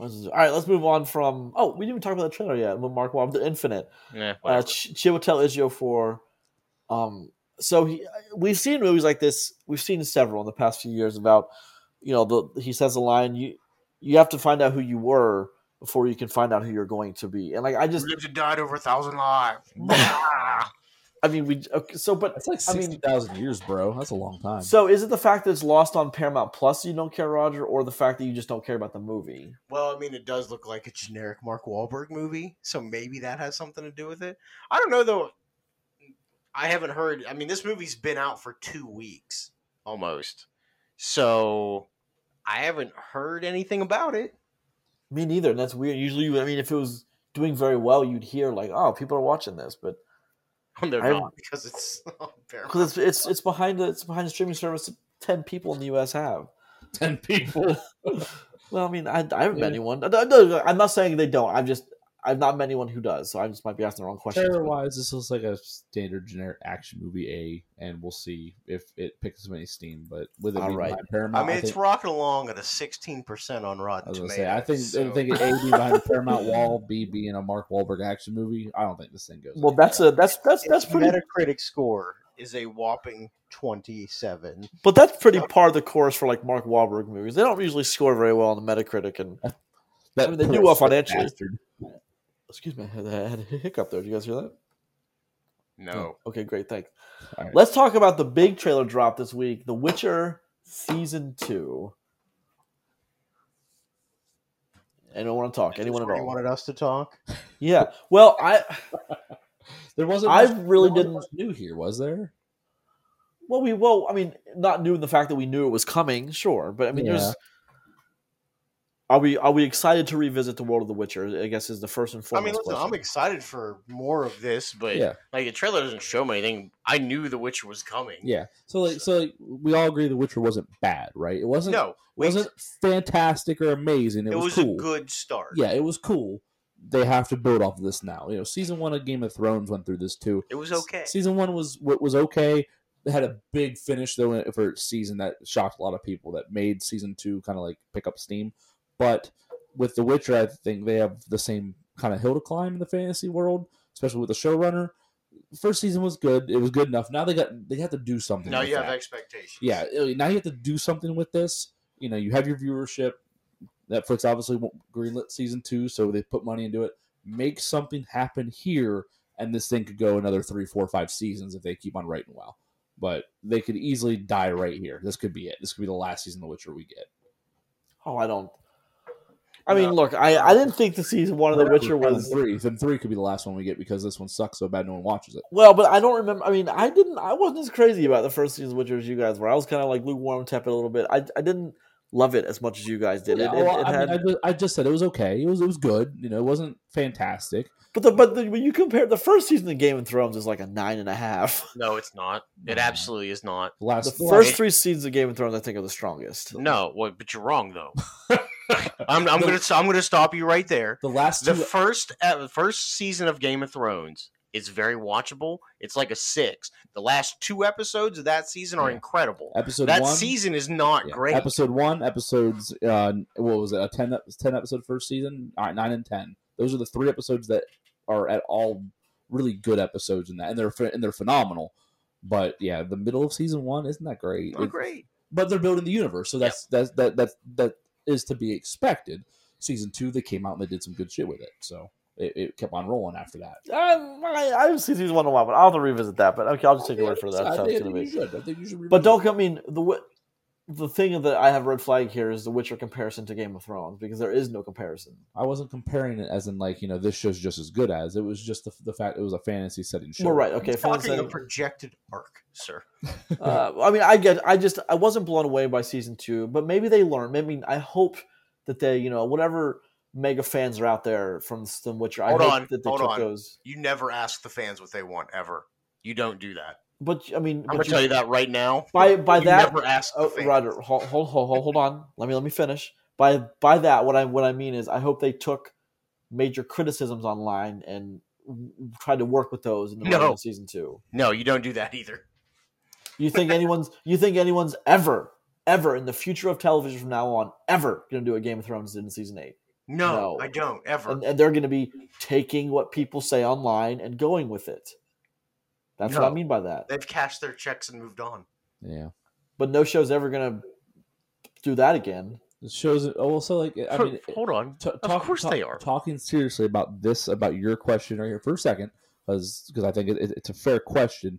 All right, let's move on from. Oh, we didn't even talk about the trailer yet. With Mark Wahlberg, The Infinite. Yeah, Uh, whatever. Ch- Chiwetel Ejiofor. Um, so he, we've seen movies like this. We've seen several in the past few years about you know, the he says the line you you have to find out who you were before you can find out who you're going to be. And like I just lived and died over a thousand lives. I mean we okay, so but That's like I mean- sixty thousand years, bro. That's a long time. so is it the fact that it's lost on Paramount Plus you don't care, Roger, or the fact that you just don't care about the movie? Well, I mean, it does look like a generic Mark Wahlberg movie, so maybe that has something to do with it. I don't know though. I haven't heard. I mean, this movie's been out for two weeks almost, so I haven't heard anything about it. Me neither, and that's weird. Usually, I mean, if it was doing very well, you'd hear like, "Oh, people are watching this," but Oh, they're I- not because it's because it's it's it's behind a, it's behind a streaming service that ten people in the U.S. have. ten people. Well, I mean, I, I haven't met anyone. I'm not saying they don't. I'm just I've not met anyone who does. So I just might be asking the wrong questions. Trailer wise, this looks like a standard generic action movie A, and we'll see if it picks up any steam. But with it All being right. behind Paramount, I mean, I it's think, rocking along at a sixteen percent on I Rotten was gonna Tomatoes. say, I think so- I think A being behind the Paramount wall, B being a Mark Wahlberg action movie. I don't think this thing goes. Well, that's a that's that's that's its pretty. Metacritic score is a whopping twenty-seven. But that's pretty par the course for like Mark Wahlberg movies. They don't usually score very well on the Metacritic. And that I mean, they do well financially. bastard. Excuse me, I had, I had a hiccup there. Did you guys hear that? No, oh, Okay, great, thanks. All right. Let's talk about the big trailer drop this week, The Witcher season two. Anyone want to talk? Anyone at all? wanted us to talk? Yeah. Well, I There wasn't. I much- really didn't- much new here, was there? well we well I mean not new in the fact that we knew it was coming, sure, but I mean Yeah. there's. Are we are we excited to revisit the world of The Witcher? I guess is the first and foremost. I mean, listen, question. I'm excited for more of this, but Yeah. like the trailer doesn't show me anything. I knew The Witcher was coming. Yeah. So like, so like, we all agree The Witcher wasn't bad, right? It wasn't. no, It wait, wasn't fantastic or amazing. It, it was, was cool. a good start. Yeah, it was cool. They have to build off of this now. You know, season one of Game of Thrones went through this too. it was okay. Season one was wa- was okay. They had a big finish though for season that shocked a lot of people. That made season two kind of like pick up steam. But with The Witcher, I think they have the same kind of hill to climb in the fantasy world, especially with the showrunner. First season was good. It was good enough. Now they got they have to do something. Now with you have that. expectations. Yeah, now you have to do something with this. You know, you have your viewership. Netflix obviously greenlit season two, so they put money into it. Make something happen here, and this thing could go another three, four, five seasons if they keep on writing well. But they could easily die right here. This could be it. This could be the last season of The Witcher we get. oh, I don't. I mean, look, I, I didn't think the season one of The Witcher And then was three. Then three could be the last one we get because this one sucks so bad no one watches it. Well, but I don't remember. I mean, I didn't. I wasn't as crazy about the first season, of Witcher as you guys were. I was kind of like lukewarm, tepid a little bit. I, I didn't love it as much as you guys did. Yeah, it, it, well, it I, had, mean, I, just, I just said it was okay. It was it was good. You know, it wasn't fantastic. but the, but the, when you compare the first season of Game of Thrones is like a nine and a half. No, it's not. It No. absolutely is not. The last The the first three seasons of Game of Thrones, I think, are the strongest. No, well, but you're wrong though. I'm, I'm gonna I'm gonna stop you right there. the last The two first uh, the first season of Game of Thrones is very watchable. It's like a six. The last two episodes of that season are Yeah. incredible. episode That one season is not Yeah. great. Episode one, episodes. Uh, what was it? A 10, 10 episode first season. Right, nine and ten. Those are the three episodes that are at all really good episodes in that, and they're and they're phenomenal. But yeah, the middle of season one isn't that great. Not It- great. but they're building the universe, so that's that's that that that is to be expected. Season two, they came out and they did some good shit with it, so it, it kept on rolling after that. Um, I, I haven't seen season one in a while, but I'll have to revisit that. But okay, I'll just take your word for that. I think, I think you should. I think you should. But don't. I mean the the thing that I have red flag here is the Witcher comparison to Game of Thrones because there is no comparison. I wasn't comparing it as in like you know this show's just as good as it was just the, the fact it was a fantasy setting show. Well, right. Okay. He's fine, talking a projected arc, sir. uh, I mean, I get. I just I wasn't blown away by season two, but maybe they learned. Maybe I hope that they, you know, whatever mega fans are out there from The Witcher, I Hold hope on, that they hold took on. those. You never ask the fans what they want ever. You don't do that. But I mean, I'm gonna tell you that right now. by by you that. never ask Oh. Roger, hold, hold hold hold on. Let me let me finish. By by that, what I what I mean is, I hope they took major criticisms online and tried to work with those in the No. of season two. No, you don't do that either. You think anyone's you think anyone's ever ever in the future of television from now on ever going to do what Game of Thrones in season eight? No, No. I don't ever. and, and they're going to be taking what people say online and going with it. That's what I mean by that. They've cashed their checks and moved on. Yeah. But no show's ever going to do that again. It shows. Oh, also like I mean, hold on. t- of talk- course talk- they are. Talking seriously about this, about your question right here for a second, because I think it, it's a fair question.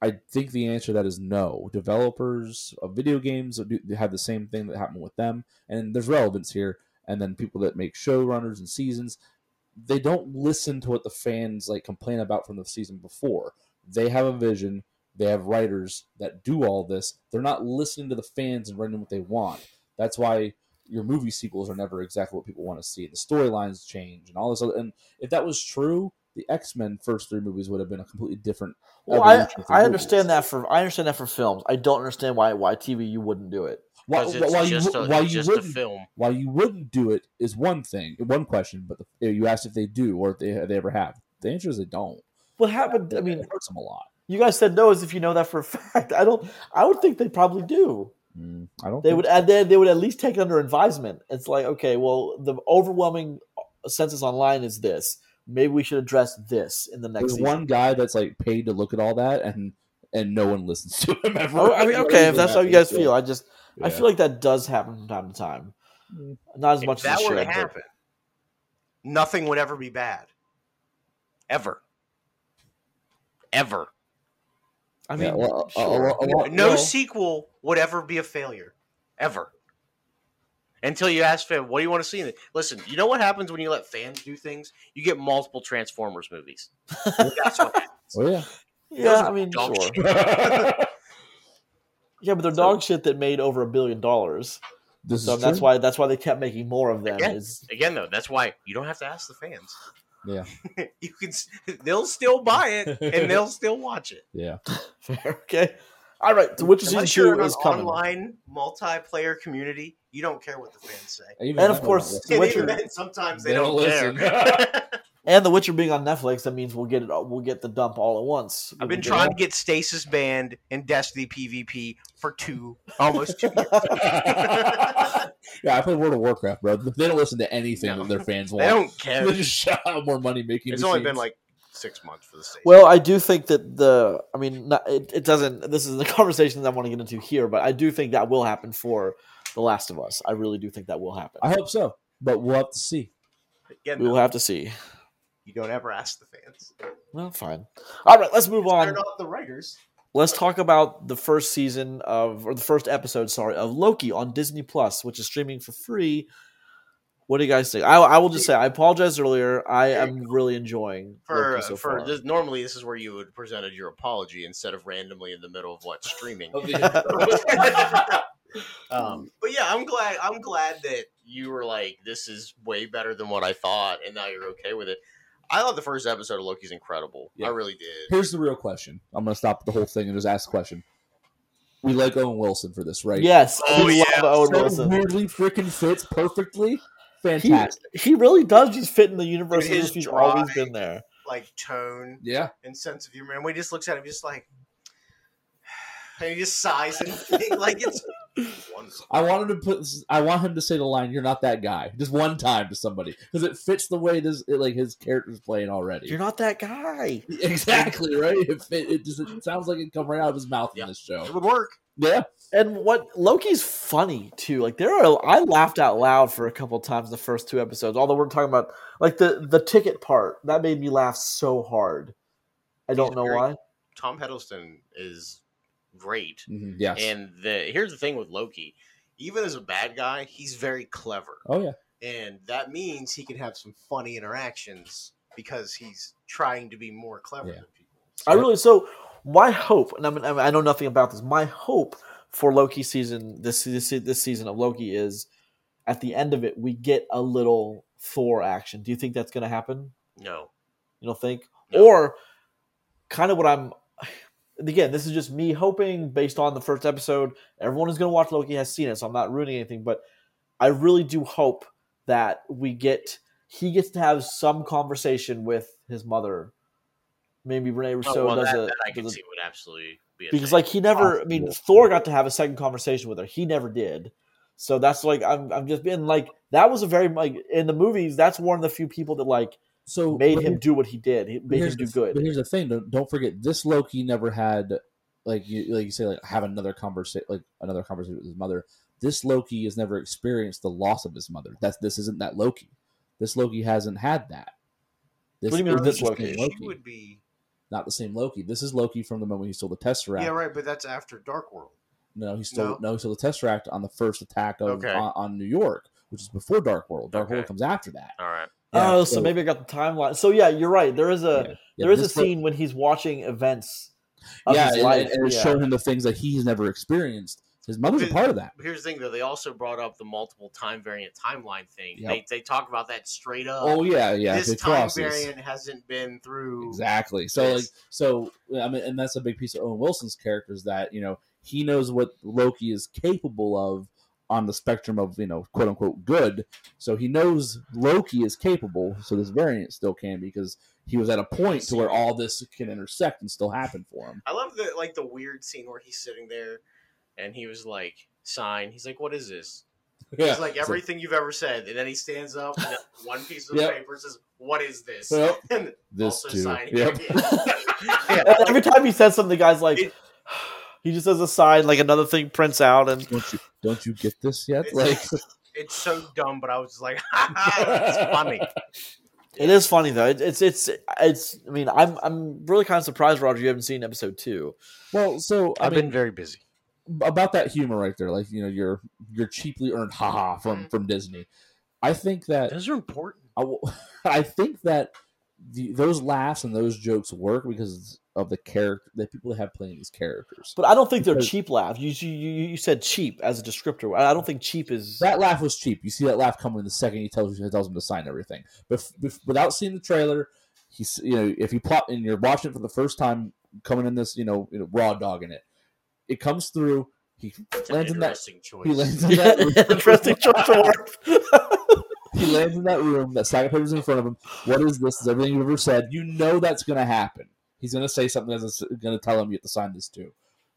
I think the answer to that is no. Developers of video games do they have the same thing that happened with them, and there's relevance here. And then people that make showrunners and seasons, they don't listen to what the fans like complain about from the season before. They have a vision. They have writers that do all this. They're not listening to the fans and writing what they want. That's why your movie sequels are never exactly what people want to see. The storylines change and all this other. And if that was true, the X Men first three movies would have been a completely different. Well, I, evolution for I movies. understand that for I understand that for films. I don't understand why why TV you wouldn't do it. Why, it's why you, a, why it's you just wouldn't film. why you wouldn't do it is one thing, one question. But the, you asked if they do or if they, they ever have. The answer is they don't. What happened? I mean, it hurts them a lot. you guys said no as if you know that for a fact. I don't. I would think they probably do. Mm, I don't. They think would so. and then they would at least take it under advisement. It's like okay, well, the overwhelming census online is this. Maybe we should address this in the next There's season. one guy that's like paid to look at all that, and and no one listens to him ever. Oh, I mean, okay, if that's how you guys feel, I just I feel like that does happen from time to time. Mm. Not as If much that as it would to should. but- happen, nothing would ever be bad. Ever. Ever. I mean, Yeah, well, a- a- sure. a- a lot- No well, sequel would ever be a failure. Ever. Until you ask fans, what do you want to see? in it? Listen, you know what happens when you let fans do things? You get multiple Transformers movies. That's what happens. Oh yeah. yeah, I mean, sure. Yeah, but they're dog shit that made over a billion dollars. This So is that's true. why that's why they kept making more of them. Again. Is Again, though, that's why you don't have to ask the fans. Yeah. you can, they'll still buy it and they'll still watch it. Yeah. okay. All right, The Witcher season Unless you're two is an coming, online multiplayer community, you don't care what the fans say. Even And of course, they The And Witcher- sometimes they, They don't, don't care. Listen. and The Witcher being on Netflix, that means we'll get it. We'll get the dump all at once. I've been We'll trying get to get Stasis banned and Destiny PvP for two, almost two years. yeah, I play World of Warcraft, bro. They don't listen to anything No. that their fans They want. don't care. They just shout out more money making. It's only machines. been like six months for the Stasis. Well, I do think that the. I mean, not, it, it doesn't. This is the conversation that I want to get into here, but I do think that will happen for The Last of Us. I really do think that will happen. I hope so, but we'll have to see. Again, We will though, have to see. You don't ever ask the fans. Well, fine. All right, let's move They're on. not the writers. Let's talk about the first season of, or the first episode, sorry, of Loki on Disney Plus, which is streaming for free. What do you guys think? I, I will just say, I apologize earlier. I am really enjoying For, Loki so for far. this, normally, this is where you would presented your apology instead of randomly in the middle of what streaming. um, but yeah, I'm glad. I'm glad that you were like, "This is way better than what I thought," and now you're okay with it. I thought the first episode of Loki's incredible. Yeah. I really did. Here's the real question. I'm gonna stop the whole thing and just ask the question. We like Owen Wilson for this, right? Yes, Oh, we yeah. love Owen So Wilson. weirdly freaking fits perfectly. He, Fantastic. he really does just fit in the universe Dude, his he's dry- always been there. Like tone yeah. and sense of humor. And when he just looks at him, just like, and he just sighs and like it's wonderful. I wanted to put. I want him to say the line, "You're not that guy," just one time to somebody because it fits the way this, like his character's playing already. You're not that guy. exactly right. It, fit, it just it sounds like it come right out of his mouth Yeah. in this show. It would work. Yeah. And what Loki's funny too. Like there are, I laughed out loud for a couple times the first two episodes. Although we're talking about like the the ticket part that made me laugh so hard. I don't He's know very- why. Tom Hiddleston is great, Mhm, Yes. and the here's the thing with Loki. Even as a bad guy, he's very clever. oh yeah. And that means he can have some funny interactions because he's trying to be more clever Yeah. than people. I really so my hope, and I mean I know nothing about this. My hope for Loki season this this this season of Loki is at the end of it we get a little Thor action. Do you think that's going to happen? No, You don't think? No. Or kind of what I'm again, this is just me hoping based on the first episode. Everyone who's going to watch Loki has seen it, so I'm not ruining anything, but I really do hope that we get he gets to have some conversation with his mother. Maybe Rene Russo oh, well, does that, a that I can a- see would absolutely be a because thing. like he never I mean Possible. Thor got to have a second conversation with her. He never did. So that's like I'm I'm just being like that was a very like in the movies that's one of the few people that like So made him do what he did. He made him here's do the- good. But here's the thing: don't, don't forget, this Loki never had like you like you say like have another conversation like another conversation with his mother. this Loki has never experienced the loss of his mother. That's this isn't that Loki. This Loki hasn't had that. This What do you mean this the Loki? same She would be. Not the same Loki. This is Loki from the moment he stole the Tesseract. Yeah, right. But that's after Dark World. No, he stole No. no. he stole the Tesseract on the first attack of Okay. on, on New York, which is before Dark World. Dark Okay. World comes after that. All right. Yeah, oh, so, maybe I got the timeline. So yeah, you're right. There is a yeah, yeah, there is a this Lo- scene when he's watching events of yeah, his and, life. and it's yeah. showing him the things that he's never experienced. His mother's a part of that. Here's the thing, though. They also brought up the multiple time variant timeline thing. Yep. They they talk about that straight up. Oh yeah, yeah. this if it time crosses. variant hasn't been through. Exactly. So like so I mean and that's a big piece of Owen Wilson's character is that, you know, he knows what Loki is capable of on the spectrum of, you know, quote unquote good. So he knows Loki is capable, so this variant still can because he was at a point to where all this can intersect and still happen for him. I love the like the weird scene where he's sitting there, and he was like, "Sign." He's like, "What is this?" He's like So- everything you've ever said, and then he stands up, and one piece of Yep. paper says, "What is this?" Yep. And this also too. sign Yep. Yeah. Every time he says something, the guy's like, It- he just says a sign, like another thing prints out, and Don't you don't you get this yet? It's, Like it's so dumb, but I was just like, "It's funny." it is funny though. It, it's it's it's. I mean, I'm I'm really kind of surprised, Roger, you haven't seen episode two. well, so I I've mean been very busy. about that humor right there, like you know, your your cheaply earned haha from Mhm. from Disney. I think that Those are important. I think that the, those laughs and those jokes work because of the character that people have playing these characters. But I don't think they're cheap laughs. You, you you you said cheap as a descriptor. I I don't think cheap is. That laugh was cheap. You see that laugh coming the second he tells he tells him to sign everything. But f- bef- without seeing the trailer, he's you know if you plot and you're watching it for the first time, coming in this you know, you know raw dog in it, it comes through. He It's lands in that. interesting choice. He lands in that. interesting choice of words. He lands in that room. That stack of papers in front of him. What is this? Is everything you've ever said? You know that's going to happen. He's going to say something that's going to tell him you have to sign this too.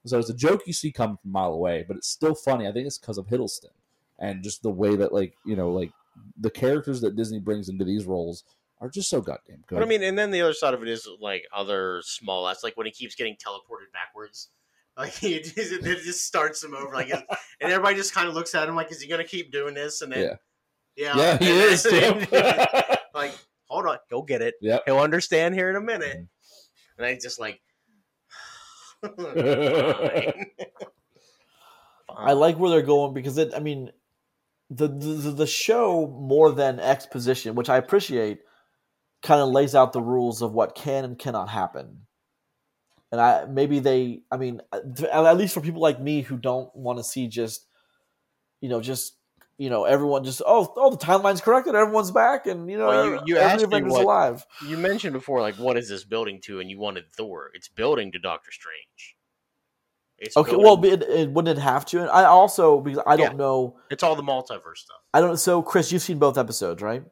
So it's a joke you see coming from a mile away, but it's still funny. I think it's because of Hiddleston and just the way that, like, you know, like the characters that Disney brings into these roles are just so goddamn good. But I mean, and then the other side of it is like other small. That's like when he keeps getting teleported backwards. Like he just, it just starts him over, like, and everybody just kind of looks at him like, "Is he gonna keep doing this?" And then, Yeah. yeah, yeah, he is. like, hold on, go get it. yep. He'll understand here in a minute. Mhm. And I just like, I like where they're going because it. I mean, the the, the show more than exposition, which I appreciate, kind of lays out the rules of what can and cannot happen. And I maybe they. I mean, at least for people like me who don't want to see just, you know, just you know, everyone just oh oh the timeline's corrected, everyone's back, and you know, Well, you- you every asked me what- alive. you mentioned before, like, what is this building to? And you wanted Thor. It's building to Doctor Strange. It's Okay, building- well, but it, it wouldn't it have to? And I also because I don't know. it's all the multiverse stuff. I don't. So, Chris, you've seen both episodes, right?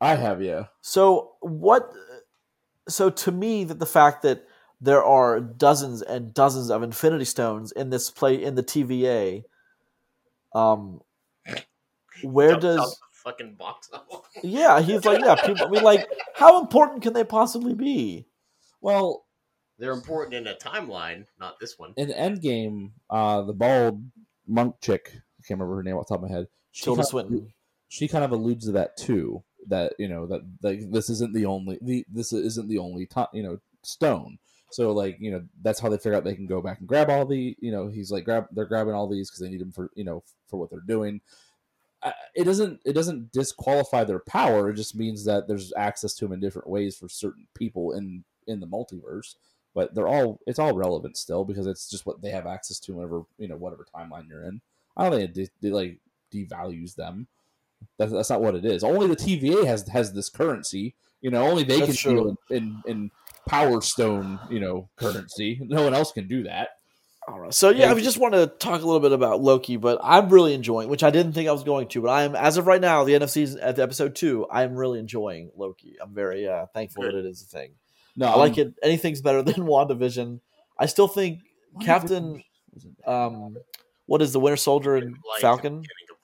I have, yeah. So what? So to me, that the fact that there are dozens and dozens of Infinity Stones in this play in the TVA, um, where Dumps does the fucking box? yeah? He's like yeah. People, I mean, like how important can they possibly be? Well, They're important in a timeline, not this one. in Endgame, uh, the bald monk chick, I can't remember her name off the top of my head. She Tilda kind of- she kind of alludes to that too. That you know that like this isn't the only the this isn't the only to, you know stone. So like you know that's how they figure out they can go back and grab all the you know he's like grab they're grabbing all these because they need them for you know for what they're doing. It doesn't it doesn't disqualify their power. It just means that there's access to them in different ways for certain people in in the multiverse. But they're all it's all relevant still because it's just what they have access to whenever you know whatever timeline you're in. I don't think it de- de- like devalues them. That's, that's not what it is. Only the TVA has has this currency. You know, only they That's can deal in, in in Power Stone. You know, currency. No one else can do that. All right. So yeah, Yeah. I just want to talk a little bit about Loki, but I'm really enjoying, which I didn't think I was going to, but I am as of right now, the NFC's at the episode two. I am really enjoying Loki. I'm very uh, thankful Good. that it is a thing. No, I like it. Anything's better than WandaVision. I still think Captain, um, what is the Winter Soldier and Like Falcon? beginning of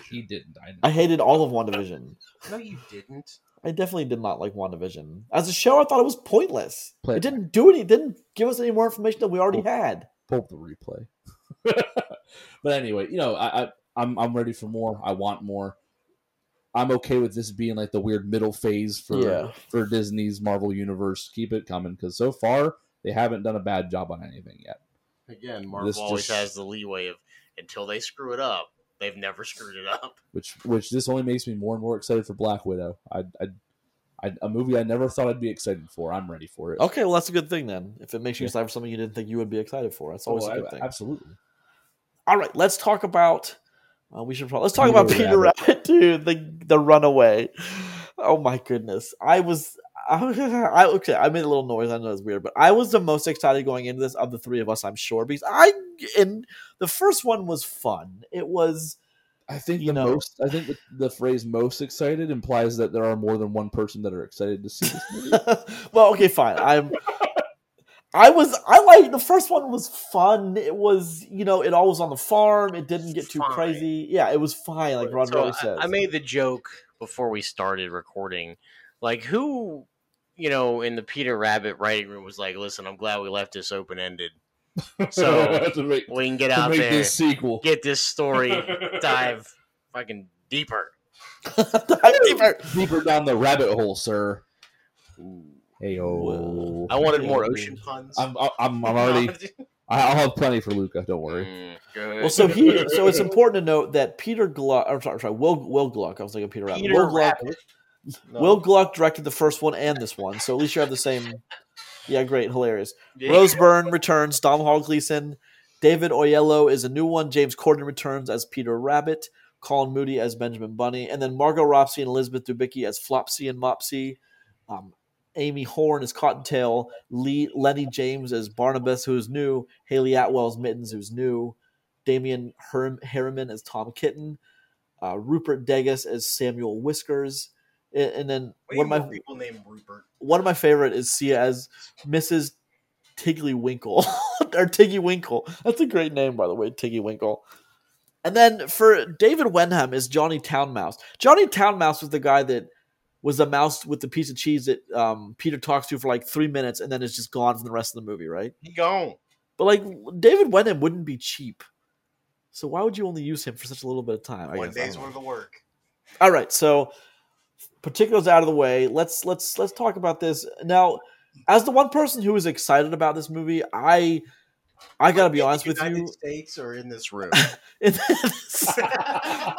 WandaVision. he didn't. I, I hated all of WandaVision. No, you didn't. I definitely did not like WandaVision. As a show, I thought it was pointless. Play it it didn't do any. It didn't give us any more information that we already had. Pull up the replay. but anyway, you know, I, I I'm I'm ready for more. I want more. I'm okay with this being like the weird middle phase for Yeah. for Disney's Marvel universe. Keep it coming because so far they haven't done a bad job on anything yet. Again, Marvel This always just- has the leeway of until they screw it up, they've never screwed it up. Which which this only makes me more and more excited for Black Widow. I I, I a movie I never thought I'd be excited for. I'm ready for it. Okay, well that's a good thing then. If it makes you Yeah. excited for something you didn't think you would be excited for, that's always Oh, a good I- thing. absolutely. All right, let's talk about. Uh, we should probably let's talk Peter about Peter Rabbit. Rabbit, dude. The the Runaway. Oh my goodness, I was. I, okay, I made a little noise. I know it's weird, but I was the most excited going into this of the three of us. I'm sure because I and the first one was fun. It was I think You the know- most. I think the, the phrase "most excited" implies that there are more than one person that are excited to see this movie. well, okay, fine. I'm. I was. I like the first one was fun. It was, you know, it all was on the farm. It didn't get too Fine. crazy. Yeah, it was fine. Like Rod So really I- says. I, made the joke before we started recording. Like who, you know, in the Peter Rabbit writing room was like, "Listen, I'm glad we left this open ended. So, to make, We can get to out make there, this sequel. get this story dive fucking deeper." Dive deeper. deeper down the rabbit hole, sir. Hey Whoa. I wanted more ocean puns. I'm I'm, I'm already. I'll have plenty for Luca. Don't worry. Mm. Well, so he, so it's important to note that Peter Gluck, I'm sorry, sorry, Will Will Gluck. I was thinking Peter Rabbit. Peter Will Gluck, Rabbit. No. Will Gluck directed the first one and this one, so at least you have the same. Yeah, great, hilarious. Yeah. Rose Byrne returns. Domhnall Gleeson. David Oyelowo is a new one. James Corden returns as Peter Rabbit. Colin Moody as Benjamin Bunny, and then Margot Robbie and Elizabeth Debicki as Flopsy and Mopsy. Um, Aimee Horne as Cottontail. Lee Lenny James as Barnabas, who's new. Hayley Atwell as Mittens, who's new. Damian Her- Harriman as Tom Kitten. Uh, Rupert Degas as Samuel Whiskers. And, then Way one of my people named Rupert. one of my favorite is Sia as Mrs. Tiggly Winkle or Tiggy Winkle. That's a great name, by the way, Tiggy Winkle. And then for David Wenham is Johnny Townmouse. Johnny Townmouse was the guy that was the mouse with the piece of cheese that um, Peter talks to for like three minutes and then is just gone from the rest of the movie, right? He gone. But like David Wenham wouldn't be cheap. So why would you only use him for such a little bit of time? I One guess. Day's worth of work. All right, so particulars out of the way. Let's let's let's talk about this now. As the one person who is excited about this movie, I I gotta be In honest with you. States or in this room. in this-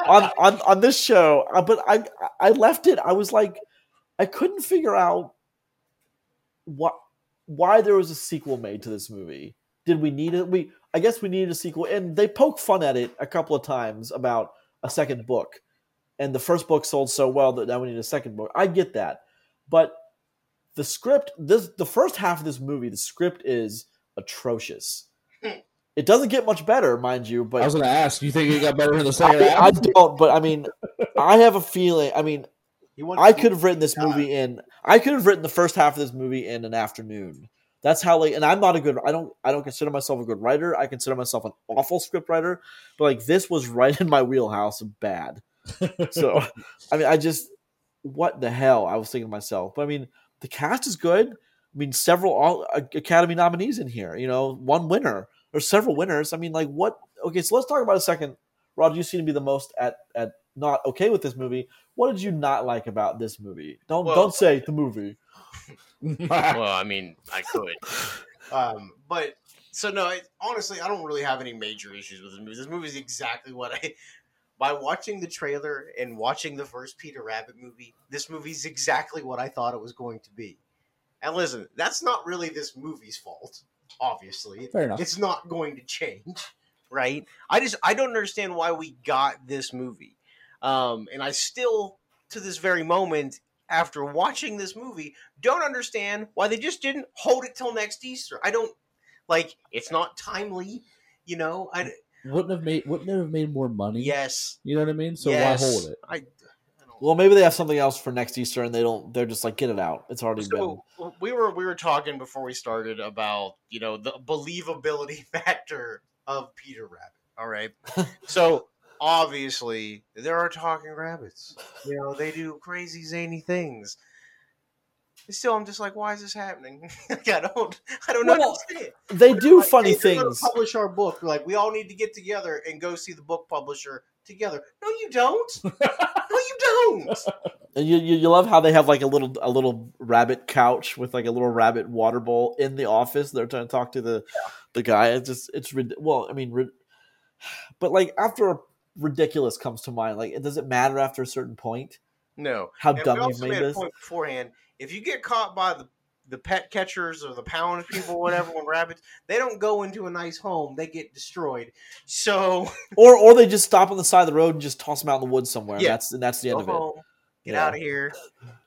on on on this show, uh, but I I left it. I was like, I couldn't figure out what why there was a sequel made to this movie. Did we need it? We I guess we needed a sequel, and they poke fun at it a couple of times about a second book. And the first book sold so well that now we need a second book. I get that, but the script this the first half of this movie, the script is atrocious. Hmm. It doesn't get much better, mind you, but I was going to ask. You think it got better in the second I, I don't, but I mean, I have a feeling. I mean, I could have written this movie in. I could have written the first half of this movie in an afternoon. That's how like, and I'm not a good. I don't. I don't consider myself a good writer. I consider myself an awful script writer. But like, this was right in my wheelhouse bad. So, I mean, I just, what the hell? I was thinking to myself. But I mean, the cast is good. I mean, several all, uh, Academy nominees in here. You know, one winner or several winners. I mean, like what? Okay, so let's talk about a second. Rod, you seem to be the most at at not okay with this movie. What did you not like about this movie? Don't Well- don't say the movie. well, I mean, I could. Um, but so no, I, honestly, I don't really have any major issues with this movie. This movie is exactly what I. By watching the trailer and watching the first Peter Rabbit movie, this movie's exactly what I thought it was going to be. And listen, that's not really this movie's fault. Obviously, Fair enough. it's not going to change, right? I just I don't understand why we got this movie, um, and I still to this very moment after watching this movie don't understand why they just didn't hold it till next Easter. I don't like it's not timely, you know. I wouldn't have made wouldn't it have made more money? yes, You know what I mean? So yes. why hold it? I, I don't- Well, maybe they have something else for next Easter, and they don't. They're just like, get it out. It's already been. So we were we were talking before we started about you know the believability factor of Peter Rabbit. All right, so obviously there are talking rabbits. You know they do crazy zany things. Still, I'm just like, why is this happening? Like, I don't, I don't Well, understand. They do Like, funny hey, things. Publish our book. Like we all need to get together and go see the book publisher together. No, you don't. no, you don't. And you, you you love how they have like a little a little rabbit couch with like a little rabbit water bowl in the office. They're trying to talk to the the guy. It's just it's well, I mean, but like after ridiculous comes to mind, like does it matter after a certain point No. how And dumb you've also made made this? point beforehand. If you get caught by the the pet catchers or the pound people, whatever, when rabbits, they don't go into a nice home; they get destroyed. So Or or they just stop on the side of the road and just toss them out in the woods somewhere. Yeah. And that's and that's the end go of it. get Yeah. out of here.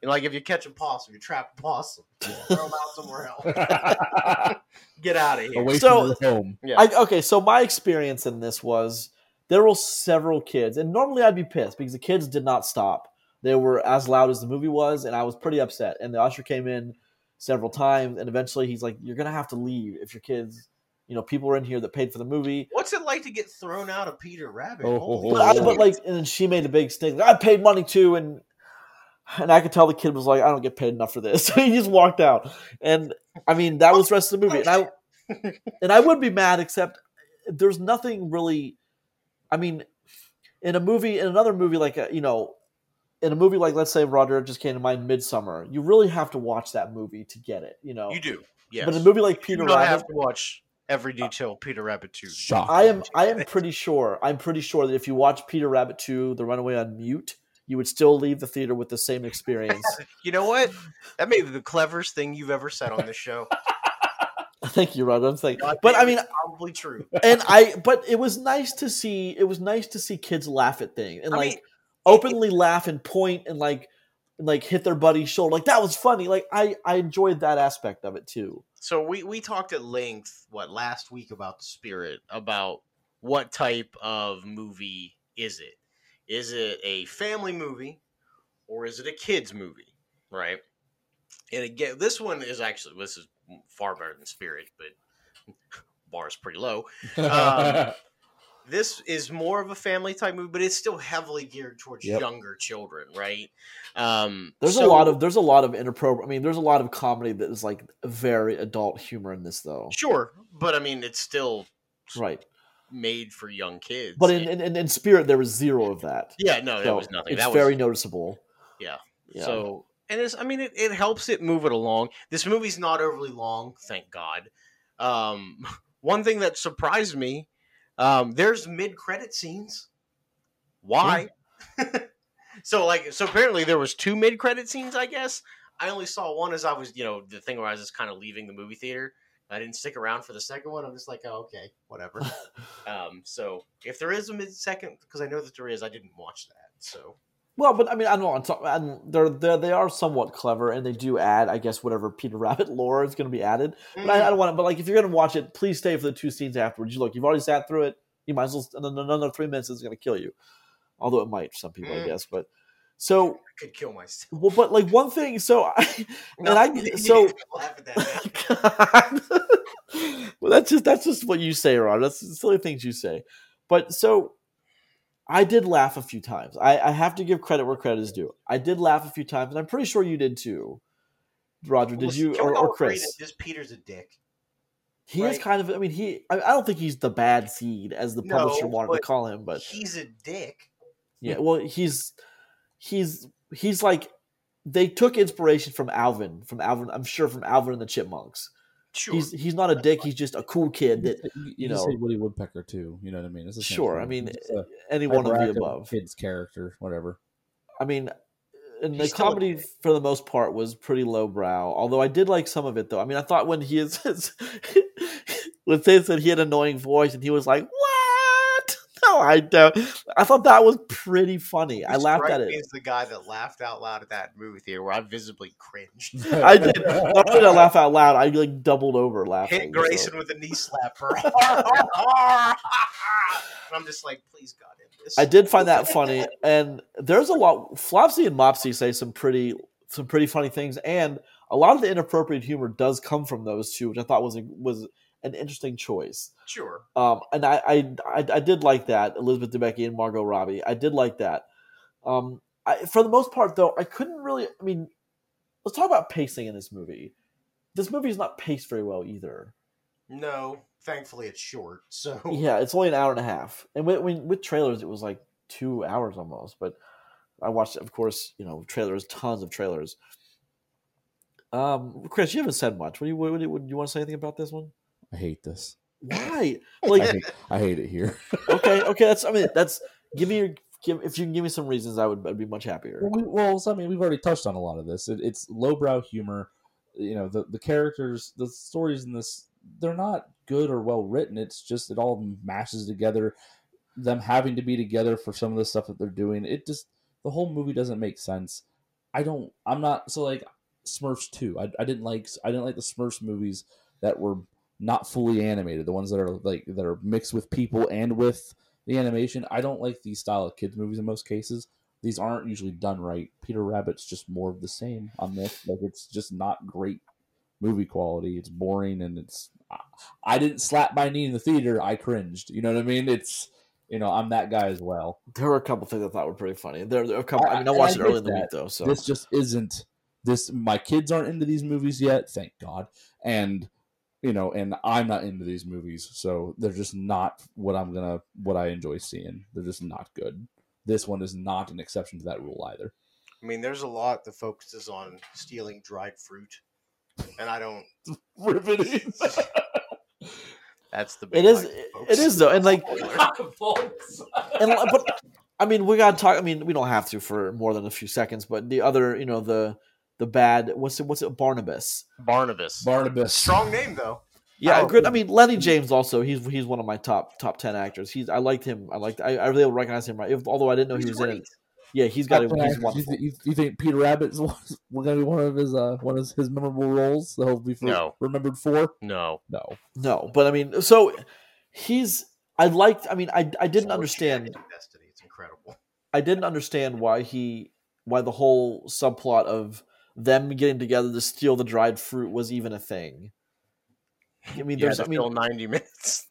And like if you catch a possum, you trap a possum, throw them out somewhere else. Get out of here. Away So- from your home. Yeah. I, okay, so my experience in this was there were several kids, and normally I'd be pissed because the kids did not stop. They were as loud as the movie was, and I was pretty upset. And the usher came in several times, and eventually he's like, "You're gonna have to leave if your kids, you know, people are in here that paid for the movie." What's it like to get thrown out of Peter Rabbit? Oh, Holy oh, oh. But, I, oh. but like, and then she made a big stink. I paid money too, and and I could tell the kid was like, "I don't get paid enough for this." So he just walked out, and I mean that was the rest of the movie. And I and I would be mad, except there's nothing really. I mean, in a movie, in another movie, like a, you know, in a movie like let's say Roger just came to mind, Midsommar. You really have to watch that movie to get it, you know. You do, yes. But in a movie like you Peter don't Rabbit, have to watch every uh, detail of Peter Rabbit too. Shock. I am I am pretty sure I'm pretty sure that if you watch Peter Rabbit 2 The Runaway on mute, you would still leave the theater with the same experience. You know what? That may be the cleverest thing you've ever said on this show. Thank you, Roger. I'm saying, God but I mean, it's probably true. and I but it was nice to see it was nice to see kids laugh at things and I like mean, openly laugh and point and like and like hit their buddy's shoulder. Like that was funny. Like I I enjoyed that aspect of it too. So we we talked at length what last week about the spirit about what type of movie is it? Is it a family movie or is it a kids movie? Right? And again, this one is actually this is far better than Spirit, but bar is pretty low. Um, This is more of a family type movie, but it's still heavily geared towards Yep. younger children, right? Um, There's a lot of there's a lot of inappropriate. I mean, there's a lot of comedy that is like very adult humor in this though. sure, but I mean, it's still Right. made for young kids. But in in, in Spirit there was zero of that. yeah, no, So was nothing. It's very noticeable. Yeah. Yeah. so, and it's I mean, it, it helps it move it along. This movie's not overly long, thank God. Um, one thing that surprised me, um, there's mid credit scenes. Why? so like, so apparently there was two mid credit scenes. I guess I only saw one as I was, you know, the thing where I was just kind of leaving the movie theater. I didn't stick around for the second one. I'm just like, oh, okay, whatever. um, so if there is a mid second, because I know that there is, I didn't watch that. So Well, but I mean, I don't know. on top- and They're, they're they are somewhat clever, and they do add, I guess, whatever Peter Rabbit lore is going to be added. But I, I don't want to. But like, if you're going to watch it, please stay for the two scenes afterwards. You look, you've already sat through it. You might as well. And then another three minutes is going to kill you. Although it might for some people, I Mm. guess. But so I could kill myself. well, but like one thing. So I and I so. that. well, that's just that's just what you say, Ron. That's silly things you say. But so I did laugh a few times. I, I have to give credit where credit is due. I did laugh a few times, and I'm pretty sure you did too. Roger, did you or, or Chris? This Peter's a dick. He is kind of. I mean, he. I, I don't think he's the bad seed as the No, publisher wanted to call him, but he's a dick. yeah. Well, he's he's he's like they took inspiration from Alvin, from Alvin. I'm sure from Alvin and the Chipmunks. Sure. He's he's not a dick. He's just a cool kid that you, you know- say Woody Woodpecker too. You know what I mean? It's the same Sure, thing. I mean, It's uh, a any one of the above. kid's character, whatever. I mean, uh, and the He's still a comedy dick. for the most part was pretty lowbrow. Although I did like some of it, though. I mean, I thought when he is when they said he had an annoying voice and he was like, "What? No, I don't." I thought that was pretty funny. I laughed at it. the guy that laughed out loud at that movie theater where I visibly cringed. I did. Not only did I laugh out loud, I like doubled over laughing. Hit so- Grayson with a knee slap for. I'm just like, please God, end this. I did find that funny, and there's a lot. Flopsy and Mopsy say some pretty, some pretty funny things, and a lot of the inappropriate humor does come from those two, which I thought was a, was an interesting choice. Sure. Um, and I, I, I, I did like that Elizabeth Debicki and Margot Robbie. I did like that. Um, I, for the most part, though, I couldn't really. I mean, let's talk about pacing in this movie. This movie is not paced very well either. No, thankfully it's short. So Yeah, it's only an hour and a half, and with, when, with trailers, it was like two hours almost. But I watched, of course, you know, trailers, tons of trailers. Um, Chris, you haven't said much. What do you what, do you, what, do you want to say anything about this one? I hate this. Why? I Like, hate, I hate it here. okay, okay, that's. I mean, that's. Give me your. Give, if you can give me some reasons, I would. I'd be much happier. Well, we, well, so, I mean, we've already touched on a lot of this. It, it's lowbrow humor. You know, the the characters, the stories in this, they're not good or well written. It's just it all mashes together. Them having to be together for some of the stuff that they're doing, it just the whole movie doesn't make sense. I don't. I'm not so like Smurfs two. I, I didn't like I didn't like the Smurfs movies that were not fully animated. The ones that are like that are mixed with people and with the animation. I don't like these style of kids movies in most cases. These aren't usually done right. Peter Rabbit's just more of the same on this. Like it's just not great movie quality. It's boring and it's. I, didn't slap my knee in the theater. I cringed. You know what I mean? It's you know I'm that guy as well. There were a couple things I thought were pretty funny. There, there are a couple. I, I- mean, I watched I it early in the week though, so This just isn't. This my kids aren't into these movies yet. Thank God. And you know, and I'm not into these movies, so they're just not what I'm gonna what I enjoy seeing. They're just not good. This one is not an exception to that rule either. I mean, there's a lot that focuses on stealing dried fruit, and I don't. Riveting. That's the. it big is. hype, It folks. is though, and like, Folks. and but I mean, we gotta talk. I mean, we don't have to for more than a few seconds, but the other, you know, the the bad. What's it? What's it? Barnabas. Barnabas. Barnabas. strong name though. Yeah, Oh, good. I mean, Lenny James also. He's he's one of my top top ten actors. He's I liked him. I liked. I, I really recognize him right. If, although I didn't know he He's was in it. Yeah, he's got. A, Captain he's Actors, you, wonderful. you, you think Peter Rabbit is one- gonna be one of his uh one of his memorable roles that he'll be for, No. remembered for? No. No. No, but I mean, so he's. I liked. I mean, I I didn't Sword understand. Destiny. It's incredible. I didn't understand why he why the whole subplot of them getting together to steal the dried fruit was even a thing. I mean, You there's. I mean, fill ninety minutes.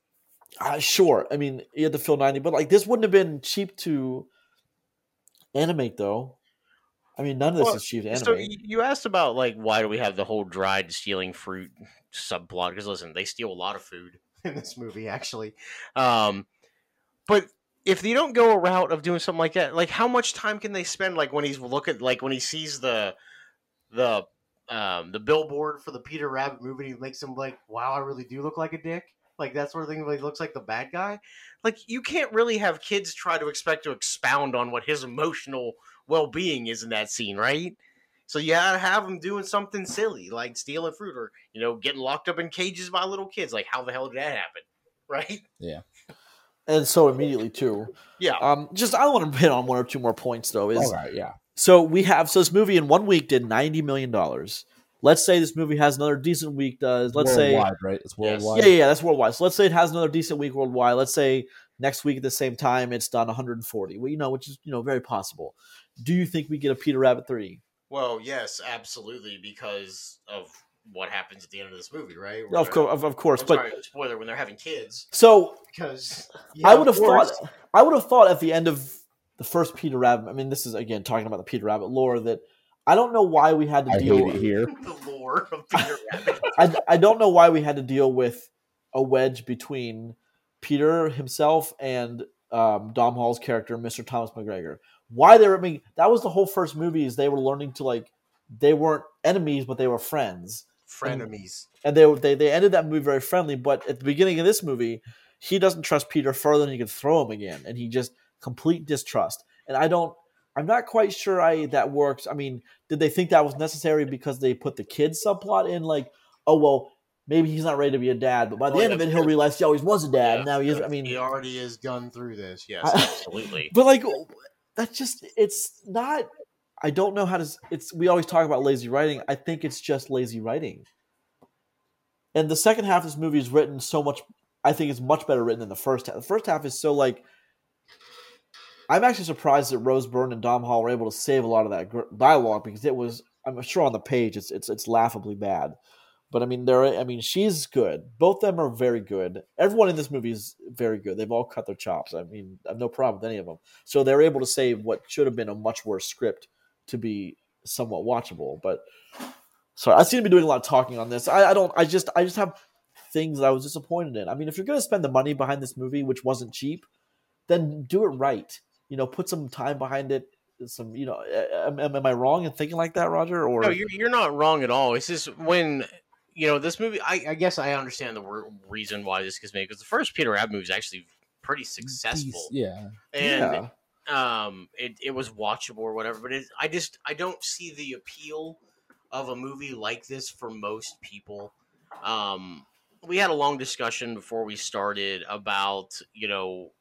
uh, sure. I mean, you had to fill ninety, but like this wouldn't have been cheap to animate, though. I mean, none of this Well, is cheap to So animate. y- you asked about like why do we have the whole dried stealing fruit subplot? Because listen, they steal a lot of food. in this movie, actually. Um, but if they don't go a route of doing something like that, like how much time can they spend? Like when he's looking, like when he sees the the um the billboard For the Peter Rabbit movie, he makes him like, "Wow, I really do look like a dick." Like that sort of thing. Where he looks like the bad guy. like you can't really have kids try to expect to expound on what his emotional well-being is in that scene right so you gotta have him doing something silly like stealing fruit or you know getting locked up in cages by little kids like how the hell did that happen right Yeah. and so immediately too. yeah Um, just I want to hit on one or two more points though. Is All right, yeah. So we have so this movie in one week did ninety million dollars. Let's say this movie has another decent week. Does let's say right? It's worldwide. yeah, yeah, yeah, that's worldwide. So let's say it has another decent week worldwide. Let's say next week at the same time it's done one hundred and forty. Well, you know, which is you know very possible. Do you think we get a Peter Rabbit three? well yes absolutely because of what happens at the end of this movie right Of course, of, of course. I'm But sorry, spoiler when they're having kids so Because I would have thought I would have thought at the end of the first Peter Rabbit. I mean, this is again talking about the Peter Rabbit lore that I don't know why we had to I deal. hate it here. the lore of Peter Rabbit I, I don't know why we had to deal with a wedge between Peter himself and um, Domhnall's character, Mr. Thomas McGregor. Why they were, I mean, that was the whole first movie is they were learning to like, they weren't enemies, but they were friends. frenemies. And they, they, they ended that movie very friendly. But at the beginning of this movie, he doesn't trust Peter further than he can throw him again. And he just complete distrust. And I don't, I'm not quite sure I that works. I mean, did they think that was necessary because they put the kids subplot in? Like, oh well, maybe he's not ready to be a dad, but by the Well, end of it, he'll realize he always was a dad. Yeah, now he is. I mean, he already is gone through this. Yes. I- absolutely but like, that's just it's not. I don't know how to. It's we always talk about lazy writing. I think it's just lazy writing. And the second half of this movie is written so much. I think it's much better written than the first half. The first half is so like. I'm actually surprised that Rose Byrne and Domhnall were able to save a lot of that dialogue because it was. I'm sure on the page it's it's it's laughably bad, but I mean there. I mean she's good. Both of them are very good. Everyone in this movie is very good. They've all cut their chops. I mean I have no problem with any of them. So they're able to save what should have been a much worse script to be somewhat watchable. But sorry, I seem to be doing a lot of talking on this. I, I don't. I just I just have things that I was disappointed in. I mean, if you're going to spend the money behind this movie, which wasn't cheap, then do it right. You know, put some time behind it. Some, you know, am, am am I wrong in thinking like that, Roger? Or No, you're you're not wrong at all. It's just when you know this movie. I, I guess I understand the re- reason why this gets made because the first Peter Rabbit movie is actually pretty successful, Yeah. and yeah, um, it, it was watchable or whatever. But it, I just I don't see the appeal of a movie like this for most people. Um, we had a long discussion before we started about you know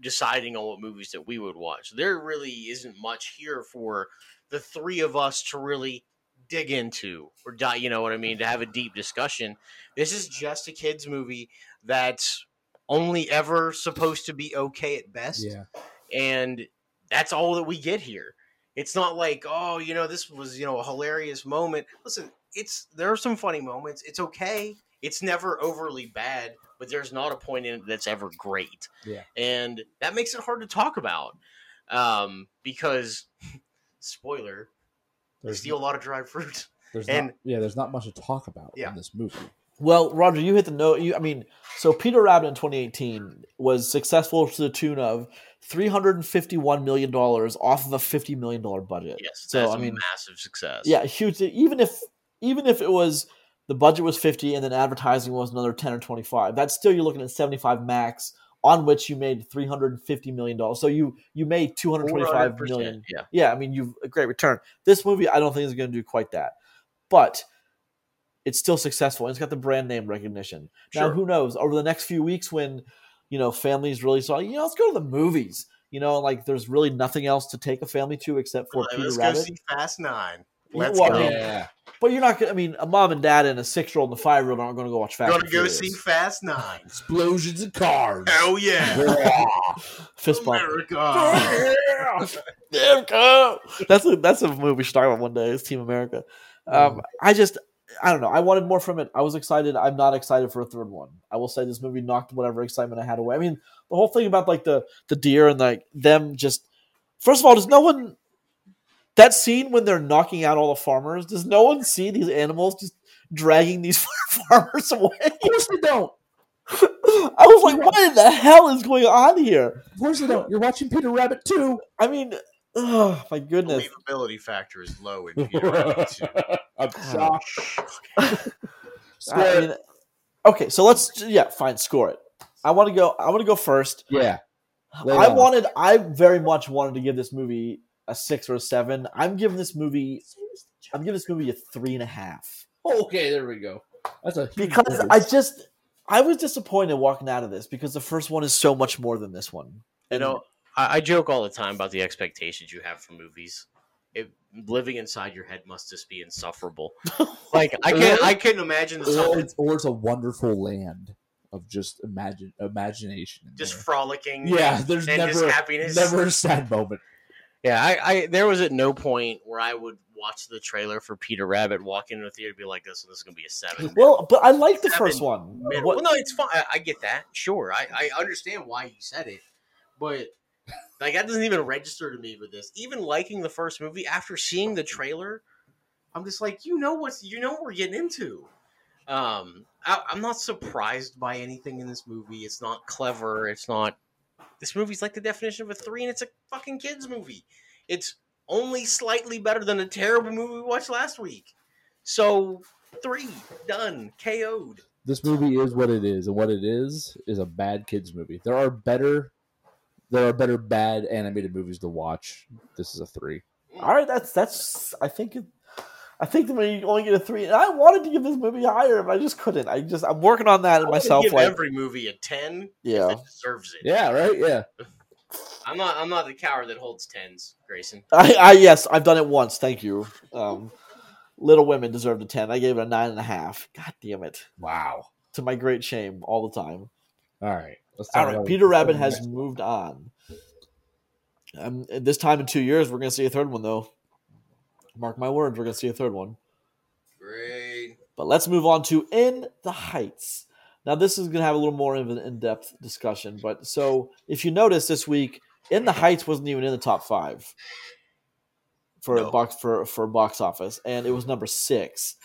deciding on what movies that we would watch. There really isn't much here for the three of us to really dig into or die. You know what I mean? To have a deep discussion. This is just a kids movie that's only ever supposed to be okay at best Yeah. and that's all that we get here. It's not like, oh, you know, this was, you know, a hilarious moment. Listen, it's there are some funny moments. It's okay. It's never overly bad, but there's not a point in it that's ever great. Yeah. And that makes it hard to talk about. Um, because spoiler, they There's, steal a lot of dried fruit. there's and- not, yeah, there's not much to talk about Yeah. in this movie. Well, Roger, you hit the note. You, I mean, so Peter Rabbit in 2018 was successful to the tune of 351 million dollars off of a 50 million dollar budget. Yes. So that's I a mean, massive success. yeah, huge. Even if even if it was the budget was 50 and then advertising was another 10 or 25, that's still you're looking at 75 max on which you made 350 million dollars. So you you made 225 400%, Yeah. yeah, I mean, you've a great return. This movie, I don't think is going to do quite that, but it's still successful. And it's got the brand name recognition. Now, who knows? Over the next few weeks, when you know families really saw, you know, let's go to the movies. You know, like there's really nothing else to take a family to except for Like, Peter let's Rabbit. go see Fast Nine. Yeah, Let's well, go. Yeah. But you're not going. to I mean, a mom and dad and a six year old and a five year old aren't going to go watch Fast. Gonna go Furious. see Fast Nine. Explosions of cars. Hell yeah. Fist bump. America. America. That's a that's a movie we should talk about one day. Is Team America. Um, I just I don't know. I wanted more from it. I was excited. I'm not excited for a third one. I will say this movie knocked whatever excitement I had away. I mean, the whole thing about like the the deer and like them just. First of all, does no one that scene when they're knocking out all the farmers? Does no one see these animals just dragging these farmers away? Of course they don't. I was like, what in the hell is going on here? Of course they don't. You're watching Peter Rabbit too. I mean, oh my goodness. Believability factor is low in Peter Rabbit too. I'm oh, shocked. I mean, okay, so let's yeah, fine, score it. I want to go. I want to go first. yeah. Lay I on. wanted. I very much wanted to give this movie a six or a seven. I'm giving this movie. I'm giving this movie a three and a half Okay, there we go. That's a huge because difference. I just I was disappointed walking out of this because the first one is so much more than this one. You know, I, I joke all the time about the expectations you have for movies. It, living inside your head must just be insufferable. like I can't, I couldn't imagine or it's, or it's a wonderful land of just imagine imagination. just there. frolicking. yeah, there's and never just happiness. never a sad moment. Yeah, I, I there was at no point where I would watch the trailer for Peter Rabbit, walk into a theater, and be like, "This, this is gonna be a seven. well, but I like the first one. Well, no, it's fine. I, I get that. Sure, I, I understand why you said it, but like that doesn't even register to me with this. Even liking the first movie after seeing the trailer, I'm just like, you know what's you know what we're getting into. Um, I, I'm not surprised by anything in this movie. It's not clever. It's not. This movie's like the definition of a three, and it's a fucking kids movie. It's only slightly better than a terrible movie we watched last week. So three done, KO'd. This movie is what it is, and what it is is a bad kids movie. There are better, there are better bad animated movies to watch. This is a three. All right, that's that's. I think. It, I think that when you only get a three, and I wanted to give this movie higher, but I just couldn't. I just I'm working on that I myself. Give Like, every movie a ten. yeah, If it deserves it. Yeah, right. Yeah, I'm not. I'm not the coward that holds tens, Grayson. I, I yes, I've done it once. Thank you. Um, Little Women deserved a ten. I gave it a nine and a half. God damn it! wow. To my great shame, all the time. All right, let's All talk right, about- Peter Rabbit has moved on. Um, this time in two years, we're going to see a third one, though. Mark my words, we're going to see a third one. Great. But let's move on to In the Heights. Now, this is going to have a little more of an in-depth discussion. But so, if you notice this week, In the Heights wasn't even in the top five for No. box for for box office, and it was number six.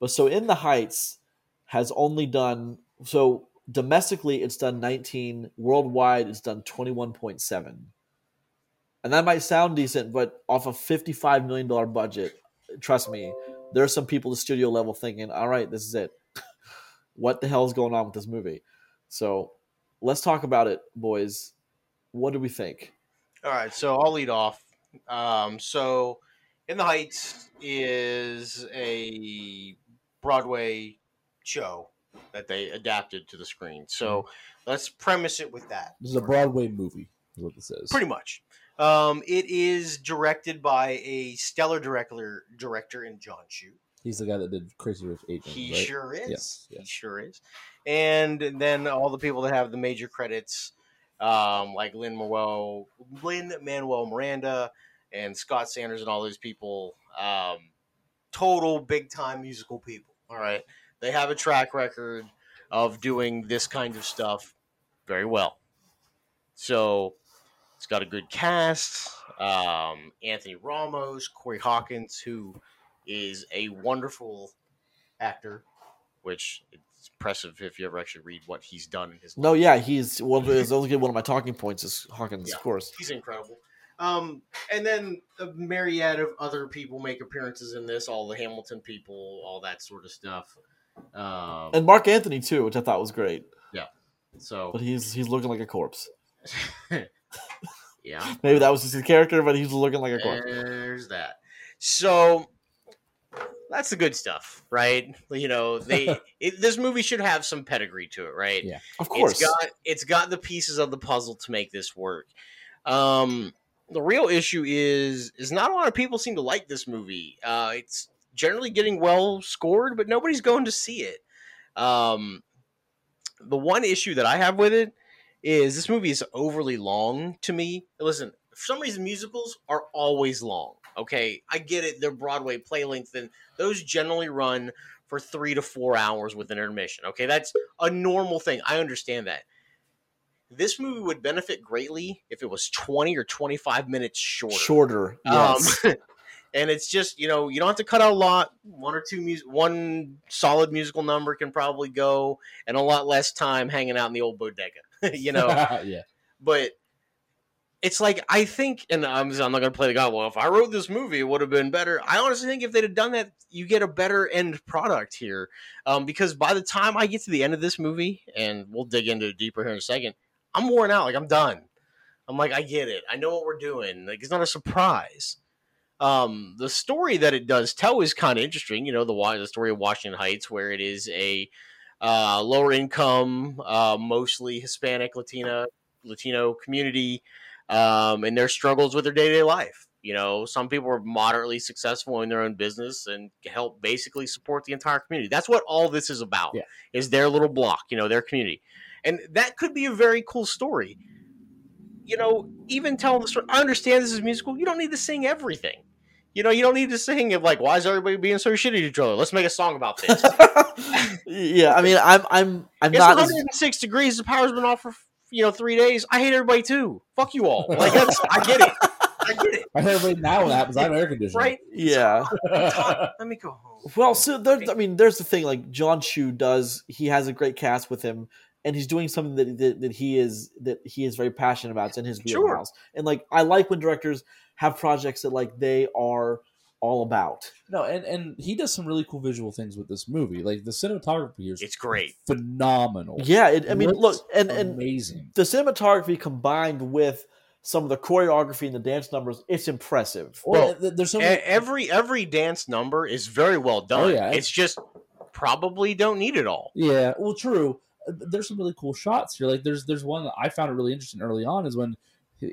But so, In the Heights has only done so domestically, it's done 19. Worldwide, it's done 21.7. And that might sound decent, but off a $55 million budget, trust me, there are some people at the studio level thinking, all right, this is it. what the hell is going on with this movie? So let's talk about it, boys. What do we think? All right, so I'll lead off. Um, so, In the Heights is a Broadway show that they adapted to the screen. So let's premise it with that. This is a Broadway movie, is what this is. Pretty much. Um, it is directed by a stellar director, director in John Chu. He's the guy that did Crazy Rich Asians. He right? sure is. Yes, He sure is. And then all the people that have the major credits, um, like Lin Manuel, Lin Manuel Miranda, and Scott Sanders, and all those people, um, total big time musical people. All right, they have a track record of doing this kind of stuff very well. So it's got a good cast. Um, Anthony Ramos, Corey Hawkins, who is a wonderful actor, which it's impressive if you ever actually read what he's done in his life. No, yeah, he's well. It's only one of my talking points is Hawkins, Yeah. of course. He's incredible. Um, and then a myriad of other people make appearances in this, all the Hamilton people, all that sort of stuff. Um, And Marc Anthony too, which I thought was great. Yeah. So But he's he's looking like a corpse. yeah, Maybe that was just his character, but he's looking like a corpse. there's that. So that's the good stuff, right? You know, they it, this movie should have some pedigree to it, right? Yeah. Of course. It's got it's got the pieces of the puzzle to make this work. Um, the real issue is is not a lot of people seem to like this movie. Uh, it's generally getting well scored, but nobody's going to see it. Um, the one issue that I have with it is this movie is overly long to me. Listen, for some reason musicals are always long. Okay, I get it; they're Broadway play length, and those generally run for three to four hours with an intermission. Okay, that's a normal thing. I understand that. This movie would benefit greatly if it was 20 or 25 minutes shorter. shorter. Yes. Um, and it's just, you know, you don't have to cut out a lot. One or two music, one solid musical number can probably go, and a lot less time hanging out in the old bodega, you know. yeah. but it's like I think, and I'm, I'm not to play the god. Well, if I wrote this movie, it would have been better. I honestly think if they'd have done that, you get a better end product here. Um, because by the time I get to the end of this movie, and we'll dig into it deeper here in a second, I'm worn out. Like I'm done. I'm like, I get it. I know what we're doing. Like it's not a surprise. Um, the story that it does tell is kind of interesting. You know, the the story of Washington Heights, where it is a uh, lower income, uh, mostly Hispanic, Latina, Latino community, um, and their struggles with their day to day life. You know, some people are moderately successful in their own business and help basically support the entire community. That's what all this is about. Yeah. Is their little block, you know, their community, and that could be a very cool story. You know, even telling the story. I understand this is musical. You don't need to sing everything. You know, you don't need to sing it like, "Why is everybody being so shitty to each other?" Let's make a song about this. yeah, I mean, I'm I'm I'm It's not. as- 106 degrees. The power's been off for you know three days. I hate everybody too. Fuck you all. Like that's I get it. I get it. I hate everybody now when that happens, I'm air conditioning. Right? yeah. Let me go home. Well, so there, I mean, there's the thing. Like John Chu does, he has a great cast with him, and he's doing something that that, that he is that he is very passionate about. It's in his Sure. wheelhouse, and like I like when directors have projects that like they are all about. No, and and he does some really cool visual things with this movie. Like the cinematography here is It's great. phenomenal. Yeah, it, I mean, Looks look, and and amazing. the cinematography combined with some of the choreography and the dance numbers, it's impressive. Well, th- there's so many. Every every dance number is very well oh, done. Oh, yeah. It's just probably don't need it all. Yeah, well, true. There's some really cool shots here. Like there's there's one that I found it really interesting early on is when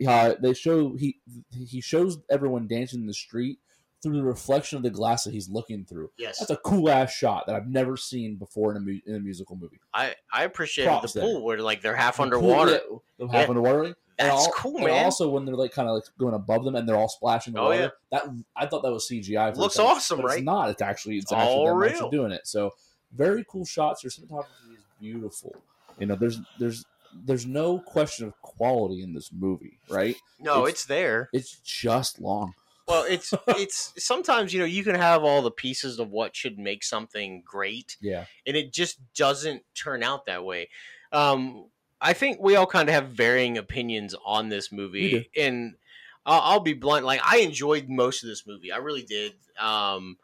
uh, they show he he shows everyone dancing in the street through the reflection of the glass that he's looking through. Yes, That's a cool ass shot that I've never seen before in a mu- in a musical movie. I I appreciated Props the there. pool where like they're half The pool- underwater. yeah, the half Yeah. underwater. That's al- cool, man. Also, when they're like kind of like going above them and they're all splashing the Oh, water, yeah. that I thought that was CGI. Looks awesome, but right? It's not. It's actually it's All actually real. doing it. So very cool shots. Your cinematography is beautiful. You know, there's there's there's no question of quality in this movie, right? no, It's- it's there. It's just long. Well, it's it's sometimes you know you can have all the pieces of what should make something great, Yeah. and it just doesn't turn out that way. Um, I think we all kind of have varying opinions on this movie, and I'll, I'll be blunt. Like I enjoyed most of this movie. I really did. Um,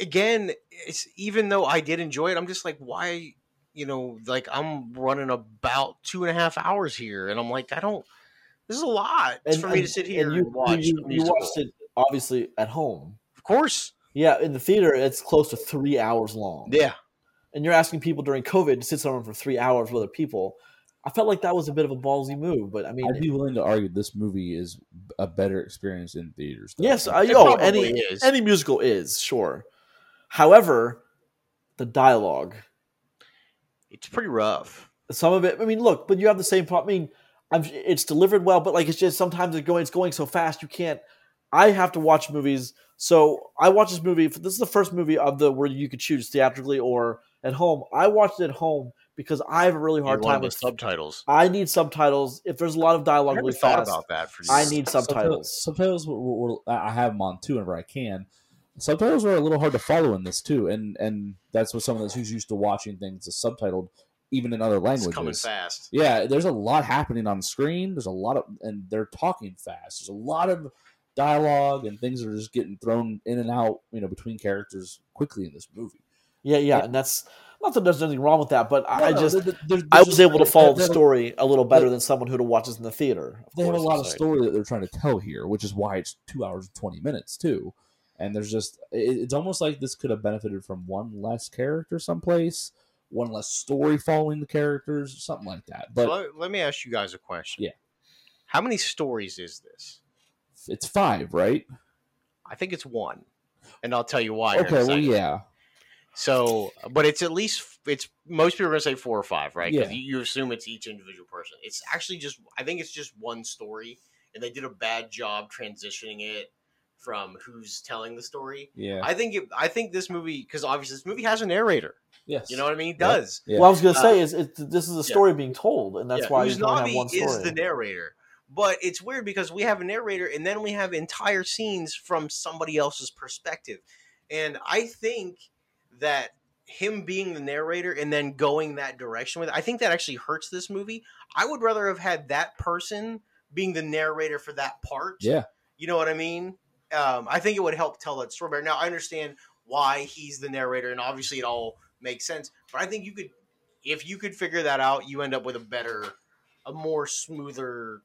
again, it's even though I did enjoy it, I'm just like, why? You know, like I'm running about two and a half hours here, and I'm like, I don't. This is a lot And, for me to sit here and and, watch. You, you watched it obviously at home. of course. Yeah, in the theater, it's close to three hours long. Yeah, and you're asking people during COVID to sit somewhere for three hours with other people. I felt like that was a bit of a ballsy move, but I mean, I'd be willing to argue this movie is a better experience in theaters. though. yes, I, It oh, any is. any musical is sure. However, the dialogue, it's pretty rough. some of it. I mean, look, but you have the same problem. I mean, I'm, it's delivered well, but like it's just sometimes it's going it's going so fast you can't. I have to watch movies, so I watch this movie. This is the first movie of the where you could choose theatrically or at home. I watched it at home because I have a really hard You're one time of the with subtitles. I need subtitles. If there's a lot of dialogue never really thought fast, about that for you. I need Subtitles. subtitles. Subtitles. Were, were, were- I have them on too whenever I can. Subtitles are a little hard to follow in this too, and and that's what someone that's who's used to watching things is subtitled, even in other It's coming languages. fast. Yeah, there's a lot happening on screen. There's a lot of, and they're talking fast. There's a lot of dialogue and things are just getting thrown in and out, you know, between characters quickly in this movie. Yeah, yeah, Yeah. and that's not that there's anything wrong with that, but I, I No, no, just there- there- there's I was just- able to follow the they have a- story a little better they- than someone who watches in the theater. of They have a lot of story that they're trying to tell here, which is why it's two hours and twenty minutes too. And there's just it, it's almost like this could have benefited from one less character someplace, one less story following the characters, something like that. But so let, let me ask you guys a question. Yeah. How many stories is this? it's five, right? I think it's one, and I'll tell you why. here in a Okay, well, yeah, So, but it's at least it's most people are gonna say four or five, right? Yeah. you assume it's each individual person. It's actually just I think it's just one story, and they did a bad job transitioning it from who's telling the story. yeah, I think it, I think this movie because obviously this movie has a narrator. yes, You know what I mean? It Yeah. does. Yeah. Well, I was gonna Uh, say is it, this is a story being told, and that's Yeah, why you can only have one story. is the narrator. But it's weird because we have a narrator and then we have entire scenes from somebody else's perspective. And I think that him being the narrator and then going that direction with it, I think that actually hurts this movie. I would rather have had that person being the narrator for that part. yeah, You know what I mean? Um, I think it would help tell that story better. Now I understand why he's the narrator, and obviously it all makes sense. But I think you could, if you could figure that out, you end up with a better, a more smoother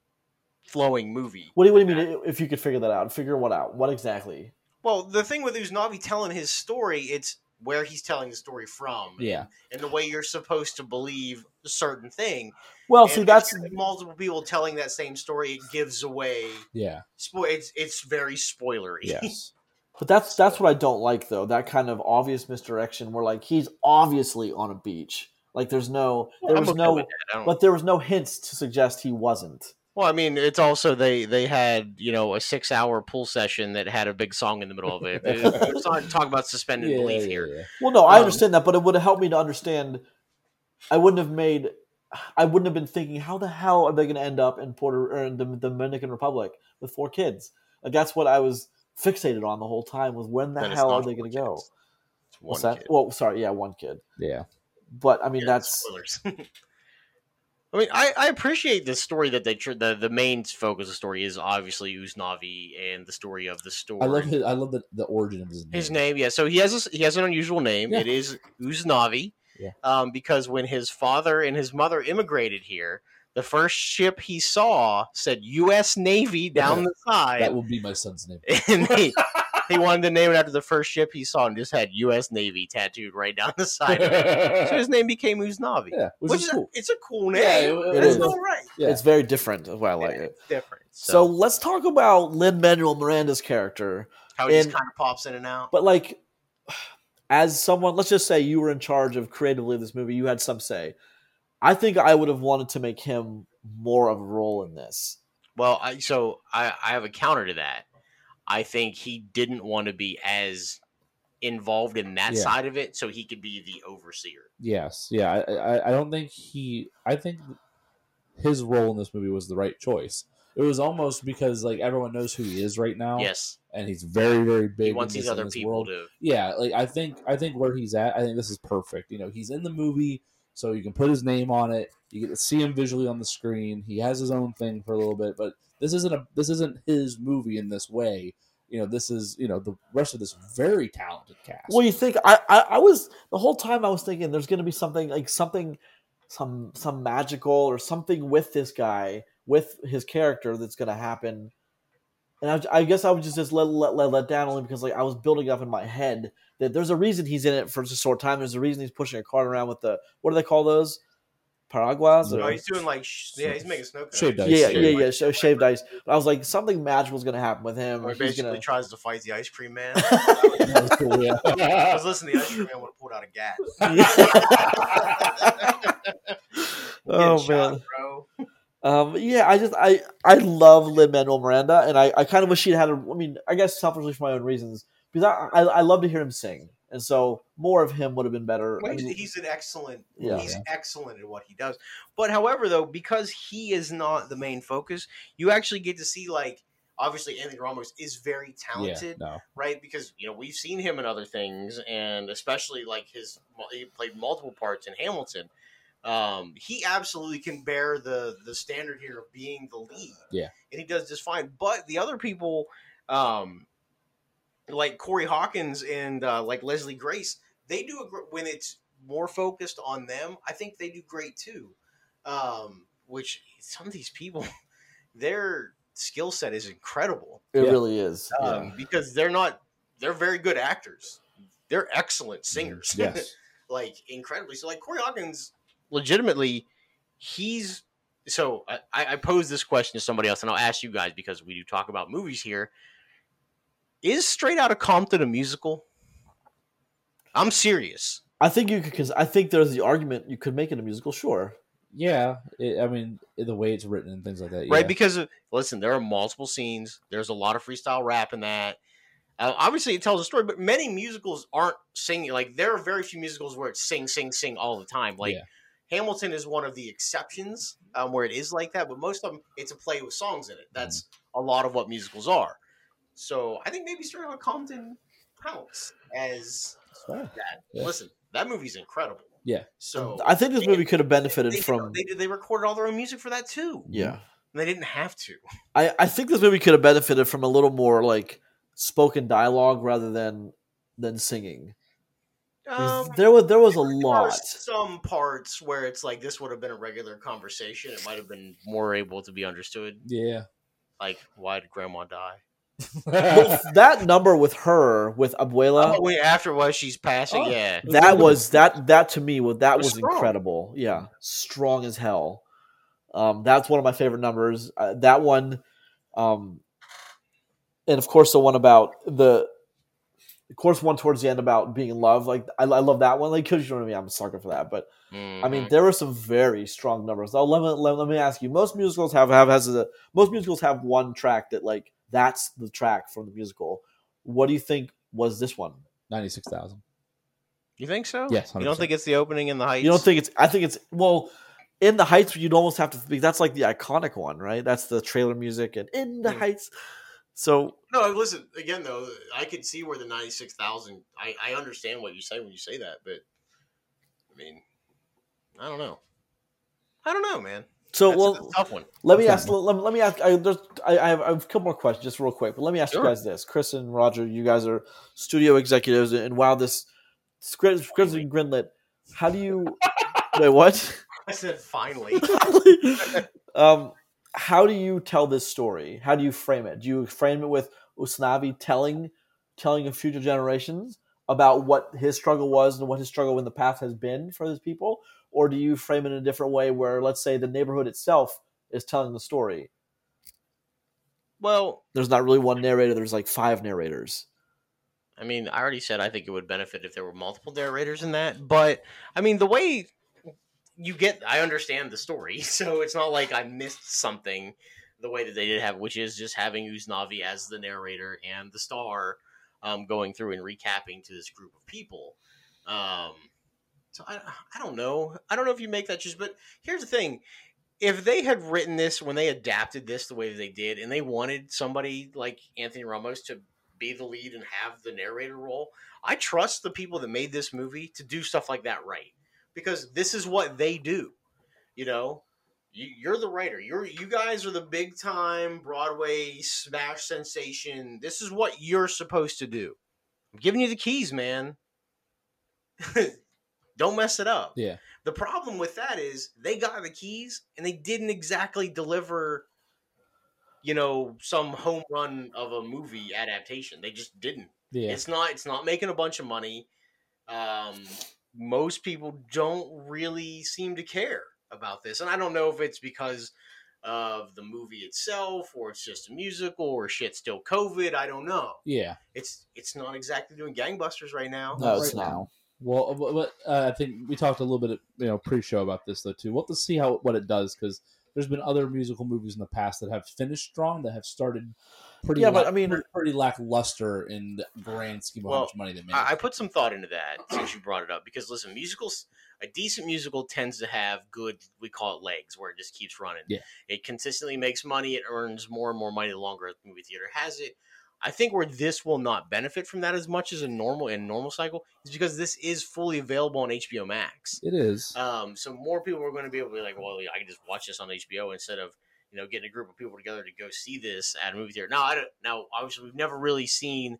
flowing movie. what do you, what do you mean if you could figure that out? Figure what out? What exactly? Well, the thing with Usnavi telling his story, it's where he's telling the story from, yeah. and the way you're supposed to believe a certain thing. Well, And see, that's multiple people telling that same story. It gives away. Yeah. Spo- it's it's very spoilery. Yes. but that's that's what I don't like though. That kind of obvious misdirection where like he's obviously on a beach. Like there's no there was no with that. I don't- but there was no hints to suggest he wasn't. Well, I mean, it's also they they had you know a six hour pool session that had a big song in the middle of it. It's not talking about suspended Yeah, belief yeah, here. yeah. Well, no, I Um, understand that, but it would have helped me to understand. I wouldn't have made. I wouldn't have been thinking, how the hell are they going to end up in Puerto or in the Dominican Republic with four kids? Like that's what I was fixated on the whole time. Was when the hell are they going to go? kids. It's What's one that? kid. Well, sorry, yeah, one kid. Yeah. But I mean, Yeah, that's spoilers. I mean, I, I appreciate the story that they tr- the the main focus of the story is obviously Usnavi and the story of the story. I love his, I love the, the origin of his name. his name. Yeah, so he has a, he has an unusual name. Yeah. It is Usnavi. Yeah. Um, because when his father and his mother immigrated here, the first ship he saw said U.S. Navy down the side. That will be my son's name. and he, he wanted to name it after the first ship he saw and just had U.S. Navy tattooed right down the side of it. So his name became Usnavi. yeah, which, Which is is cool. a, it's a cool name. Yeah, it- it it's is. all right. Yeah. it's very different. That's why I like Yeah, it. different. So, So, let's talk about Lin Manuel Miranda's character. how he just kind of pops in and out. But like, as someone, let's just say you were in charge of creatively this movie, you had some say. I think I would have wanted to make him more of a role in this. Well, I, so I, I have a counter to that. I think he didn't want to be as involved in that Yeah. side of it, so he could be the overseer. Yes, yeah. I, I, I don't think he. I think his role in this movie was the right choice. It was almost because like everyone knows who he is right now. Yes, and he's very very big. he wants in these other people world. to. Yeah, like I think I think where he's at, I think this is perfect. You know, he's in the movie so you can put his name on it. You get to see him visually on the screen. He has his own thing for a little bit, but this isn't a this isn't his movie in this way. You know, this is you know the rest of this very talented cast. Well, you think I, I, I was the whole time I was thinking there's going to be something like something, some some magical or something with this guy with his character that's going to happen, and I, I guess I was just just let, let let let down only because like I was building up in my head that there's a reason he's in it for just a short time. There's a reason he's pushing a cart around with the what do they call those piraguas? No, or- he's doing like sh- yeah, he's making snow cones. Shaved ice. yeah, Shaved yeah, Like, yeah, shaved ice. But I was like, something magical is going to happen with him. Where Or he he's basically going to. tries to fight the ice cream man. Cool, yeah. I was listening to the ice cream man would have pulled out a gat. oh Getting man. shot, bro. Um, yeah, I just I I love Lin Manuel Miranda, and I, I kind of wish he'd had a. I mean, I guess selfishly for my own reasons, because I, I I love to hear him sing, and so more of him would have been better. Well, I he's, mean, he's an excellent. Yeah. he's excellent at what he does. But however, though, because he is not the main focus, you actually get to see like obviously Anthony Ramos is very yeah, talented, no. right? Because you know we've seen him in other things, and especially like his he played multiple parts in Hamilton. Um, he absolutely can bear the the standard here of being the lead. Yeah. and he does just fine. But the other people, um, like Corey Hawkins and uh, like Leslie Grace, they do a gr- when it's more focused on them. I think they do great too. Um, which some of these people, their skill set is incredible it yeah. really is. um, yeah. because they're not they're very good actors. They're excellent singers. Yes. like incredibly. So like Corey Hawkins, legitimately, he's So I, I pose this question to somebody else, and I'll ask you guys because we do talk about movies here. is Straight Outta Compton a musical? I'm serious. I think you could because I think there's the argument you could make it a musical. Sure, Yeah, it, I mean the way it's written and things like that. Yeah. right? Because listen, there are multiple scenes. There's a lot of freestyle rap in that. Uh, obviously, it tells a story, but many musicals aren't singing. Like there are very few musicals where it's sing, sing, sing all the time. Like Yeah. Hamilton is one of the exceptions um, where it is like that, but most of them it's a play with songs in it. That's a lot of what musicals are. So I think maybe Straight Outta Compton counts as that. Yeah. Listen, that movie's incredible. Yeah. So I think this movie could have benefited they, from. they they recorded all their own music for that too. yeah, And they didn't have to. I I think this movie could have benefited from a little more like spoken dialogue rather than than singing. 'Cause Um, there was there was a There are lot. some parts where it's like this would have been a regular conversation. It might have been more able to be understood. Yeah. Like, why did Grandma die? Well, that number with her with Abuela. oh, wait, after what she's passing. Oh. Yeah, that was that that to me was that was was incredible yeah strong as hell um that's one of my favorite numbers uh, that one um and of course the one about the of course one towards the end about being in love like i, I love that one like because you know what i mean i'm a sucker for that but i Mm-hmm. mean there were some very strong numbers now let me, let, let me ask you most musicals have have has a most musicals have one track that like that's the track from the musical what do you think was this one Ninety six thousand. you think so? Yes, You don't think it's the opening in the heights? You don't think it's? I think it's. Well, in the Heights, you'd almost have to think that's like the iconic one, right? That's the trailer music and in the Hmm. Heights. So No, listen again though. I could see where the ninety six thousand. I I understand what you say when you say that, but I mean, I don't know. I don't know, man. so That's, well, that's a tough one. let me ask. Let, let me ask. I, there's, I, I, have, I have a couple more questions, just real quick. But let me ask Sure. you guys this: Chris and Roger, you guys are studio executives, and wow, this script, scripts and Grinlet. How do you? wait, what? I said finally. um, how do you tell this story? How do you frame it? Do you frame it with Usnavi telling telling of future generations about what his struggle was and what his struggle in the past has been for his people, or do you frame it in a different way where, let's say, the neighborhood itself is telling the story? well, There's not really one narrator. There's like five narrators. I mean, I already said I think it would benefit if there were multiple narrators in that. but I mean the way You get, I understand the story, so it's not like I missed something the way that they did have, which is just having Usnavi as the narrator and the star um, going through and recapping to this group of people. Um, so I, I don't know. I don't know if you make that just, but here's the thing. if they had written this when they adapted this the way that they did, and they wanted somebody like Anthony Ramos to be the lead and have the narrator role, I trust the people that made this movie to do stuff like that right. Because this is what they do. You know, you, you're the writer. You're you guys are the big time Broadway smash sensation. This is what you're supposed to do. I'm giving you the keys, man. Don't mess it up. Yeah. The problem with that is they got the keys and they didn't exactly deliver, you know, some home run of a movie adaptation. They just didn't. Yeah. It's not. It's not making a bunch of money. Um, most people don't really seem to care about this, and I don't know if it's because of the movie itself, or it's just a musical, or shit still COVID. I don't know. Yeah. It's it's not exactly doing gangbusters right now. No, Right it's not. now. Well, but, but uh, I think we talked a little bit, you know, pre-show about this though too. We'll have to see how what it does because there's been other musical movies in the past that have finished strong that have started pretty. Yeah, but, lack- I mean- pretty, pretty lackluster in the grand scheme of how much money they made. I, I put some thought into that since you brought it up because listen, musicals, a decent musical tends to have good, we call it legs, where it just keeps running. Yeah. It consistently makes money. It earns more and more money the longer the movie theater has it. I think where this will not benefit from that as much as a normal and normal cycle is because this is fully available on HBO Max. it is. Um, so more people are going to be able to be like, well, I can just watch this on HBO instead of you know getting a group of people together to go see this at a movie theater. Now, I don't. Now, obviously, we've never really seen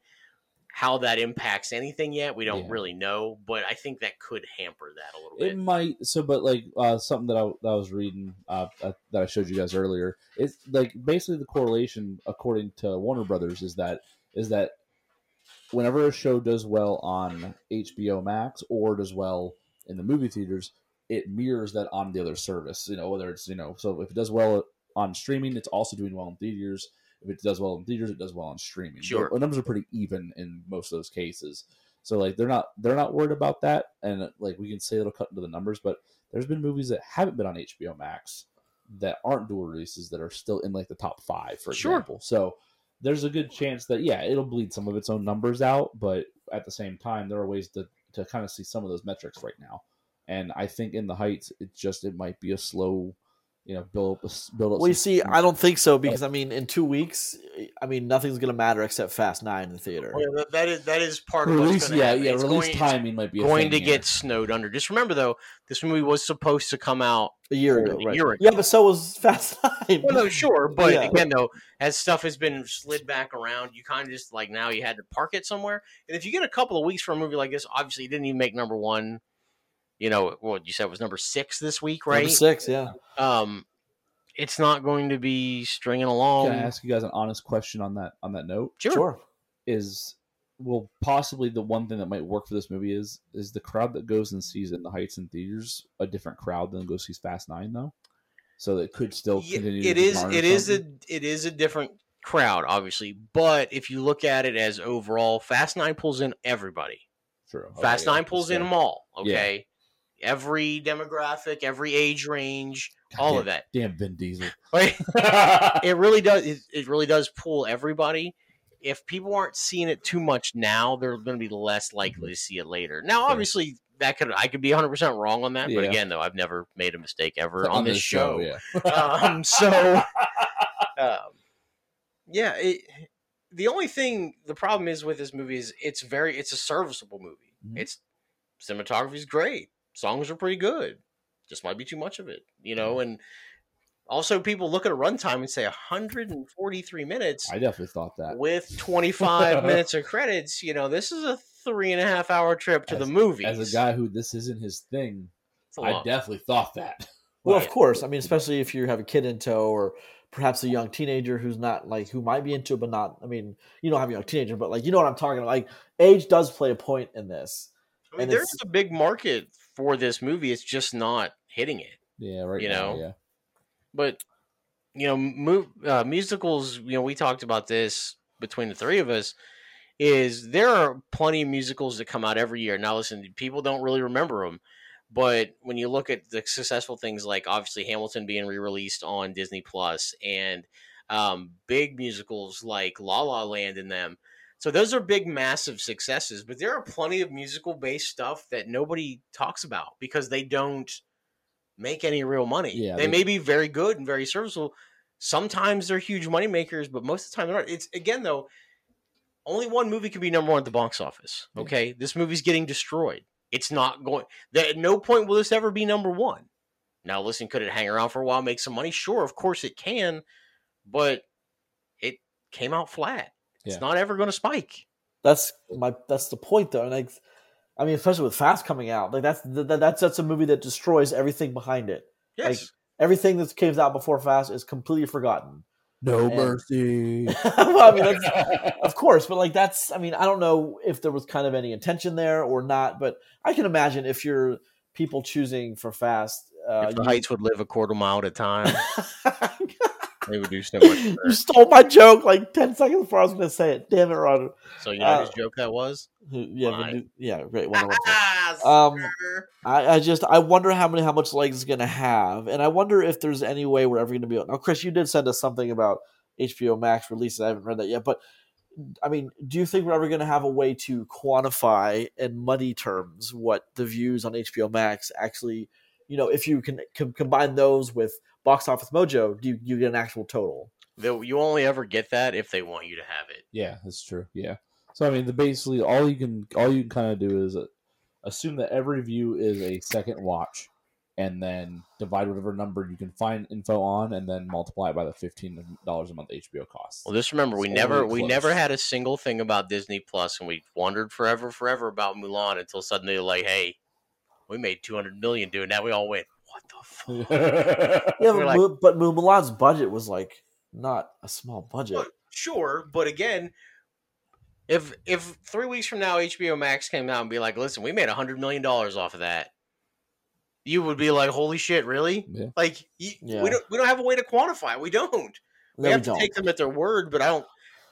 how that impacts anything yet. We don't Yeah. really know, but I think that could hamper that a little bit. It might so, but like uh, something that I, that I was reading uh, uh, that I showed you guys earlier. It's like basically the correlation, according to Warner Brothers, is that is that whenever a show does well on HBO Max or does well in the movie theaters, it mirrors that on the other service. You know, whether it's you know, so if it does well on streaming, it's also doing well in theaters. If it does well in theaters, it does well on streaming. Sure. the numbers are pretty even in most of those cases. So like they're not they're not worried about that, and like we can say it'll cut into the numbers, but there's been movies that haven't been on HBO Max that aren't dual releases that are still in like the top five, for Sure. example. So there's a good chance that yeah, it'll bleed some of its own numbers out, but at the same time, there are ways to to kind of see some of those metrics right now. And I think in the heights, it just it might be a slow, you know, build up build up. Well, you some- see, I don't think so because I mean, in two weeks, I mean, nothing's gonna matter except Fast Nine in the theater. Oh, well, that- that is that is part of what's release, yeah, happen. yeah, It's release going, timing might be a going thing to here. get snowed under. Just remember though, this movie was supposed to come out A year ago, a right? year ago. Yeah, but so was Fast Nine. Well, no, sure, but Yeah. again, though, as stuff has been slid back around, you kind of just like now you had to park it somewhere. And if you get a couple of weeks for a movie like this, obviously, it didn't even make number one. You know, what you said was number six this week, right? Number six, yeah. Um, it's not going to be stringing along. Can I ask you guys an honest question on that on that note? Sure. Sure. Is well possibly the one thing that might work for this movie is is the crowd that goes and sees it in the Heights and theaters a different crowd than goes sees Fast Nine though, so it could still continue. it to is. It is a. It is a different crowd, obviously. But if you look at it as overall, Fast Nine pulls in everybody. true. Okay, Fast yeah, Nine pulls in them all. Yeah. Okay, every demographic, every age range, all damn- of that. Damn Vin Diesel. Like, it really does. It, it really does pull everybody. If people aren't seeing it too much now, they're going to be less likely to see it later. Now, obviously, that could I could be 100 percent wrong on that, but again, though, I've never made a mistake ever on, this show. yeah. um, so, um, yeah, it, the only thing the problem is with this movie is it's very it's a serviceable movie. Mhm. It's cinematography is great, songs are pretty good. Just might be too much of it, you know. Mm-hmm. And also, people look at a runtime and say 143 minutes I definitely thought that. with 25 minutes of credits. You know, this is a three and a half hour trip to As- the movie. As a guy who this isn't his thing, It's a I lot. definitely thought that. Well, Right. of course. I mean, especially if you have a kid in tow, or perhaps a young teenager who's not like who might be into it, but not. I mean, you don't have a young teenager, but like you know what I'm talking about. Like age does play a point in this. I mean, and there's a big market for this movie. It's just not hitting it. Yeah, right. You now, know? yeah. but you know mu- uh, musicals you know we talked about this between the three of us is there are plenty of musicals that come out every year now listen people don't really remember them but when you look at the successful things like obviously hamilton being re-released on disney plus and um, big musicals like la la land in them so those are big massive successes but there are plenty of musical based stuff that nobody talks about because they don't make any real money. Yeah, they they- may be very good and very serviceable. Sometimes they're huge money makers, but most of the time they're not. It's again though, only one movie can be number one at the box office. Yeah. Okay, this movie's getting destroyed. It's not going. At no point will this ever be number one. Now, listen, could it hang around for a while, make some money? Sure, of course it can, but it came out flat. Yeah. It's not ever going to spike. That's my that's the point though. And like, I mean, especially with Fast coming out, like that's that, that's that's a movie that destroys everything behind it. Yes. Everything that came out before Fast is completely forgotten. No And- mercy. well, I mean, that's, of course, but like that's. I mean, I don't know if there was kind of any intention there or not, but I can imagine if you're people choosing for Fast. Uh, if the you- Heights would live a quarter mile at a time, they would do so much. you stole my joke like ten seconds before I was going to say it. Damn it, Roger. So you know Uh, whose joke that was? Yeah, the Mine. new- yeah, great. Wonder Woman. Ah, Um. I, I just I wonder how many how much legs it's gonna have, and I wonder if there's any way we're ever gonna be. Able, now, Chris, you did send us something about HBO Max releases. I haven't read that yet, but I mean, do you think we're ever gonna have a way to quantify in money terms what the views on HBO Max actually? You know, if you can, can combine those with Box Office Mojo, do you, you get an actual total? Though you only ever get that if they want you to have it. Yeah, that's true. Yeah. So I mean, the basically all you can all you can kind of do is uh, assume that every view is a second watch, and then divide whatever number you can find info on, and then multiply it by the fifteen dollars a month HBO costs. Well, just remember, we never only we never had a single thing about Disney Plus, and we wondered forever, forever about Mulan until suddenly like, "Hey, we made two hundred million doing that." We all went, "What the fuck?" Yeah, but, like- Mu- but Mulan's budget was like not a small budget. Well, sure, but again, If if three weeks from now HBO Max came out and be like, "Listen, we made a hundred million dollars off of that," you would be like, "Holy shit, really?" Yeah. like you, Yeah. we don't we don't have a way to quantify. We don't. No, we we have to don't. take them at their word, but I don't.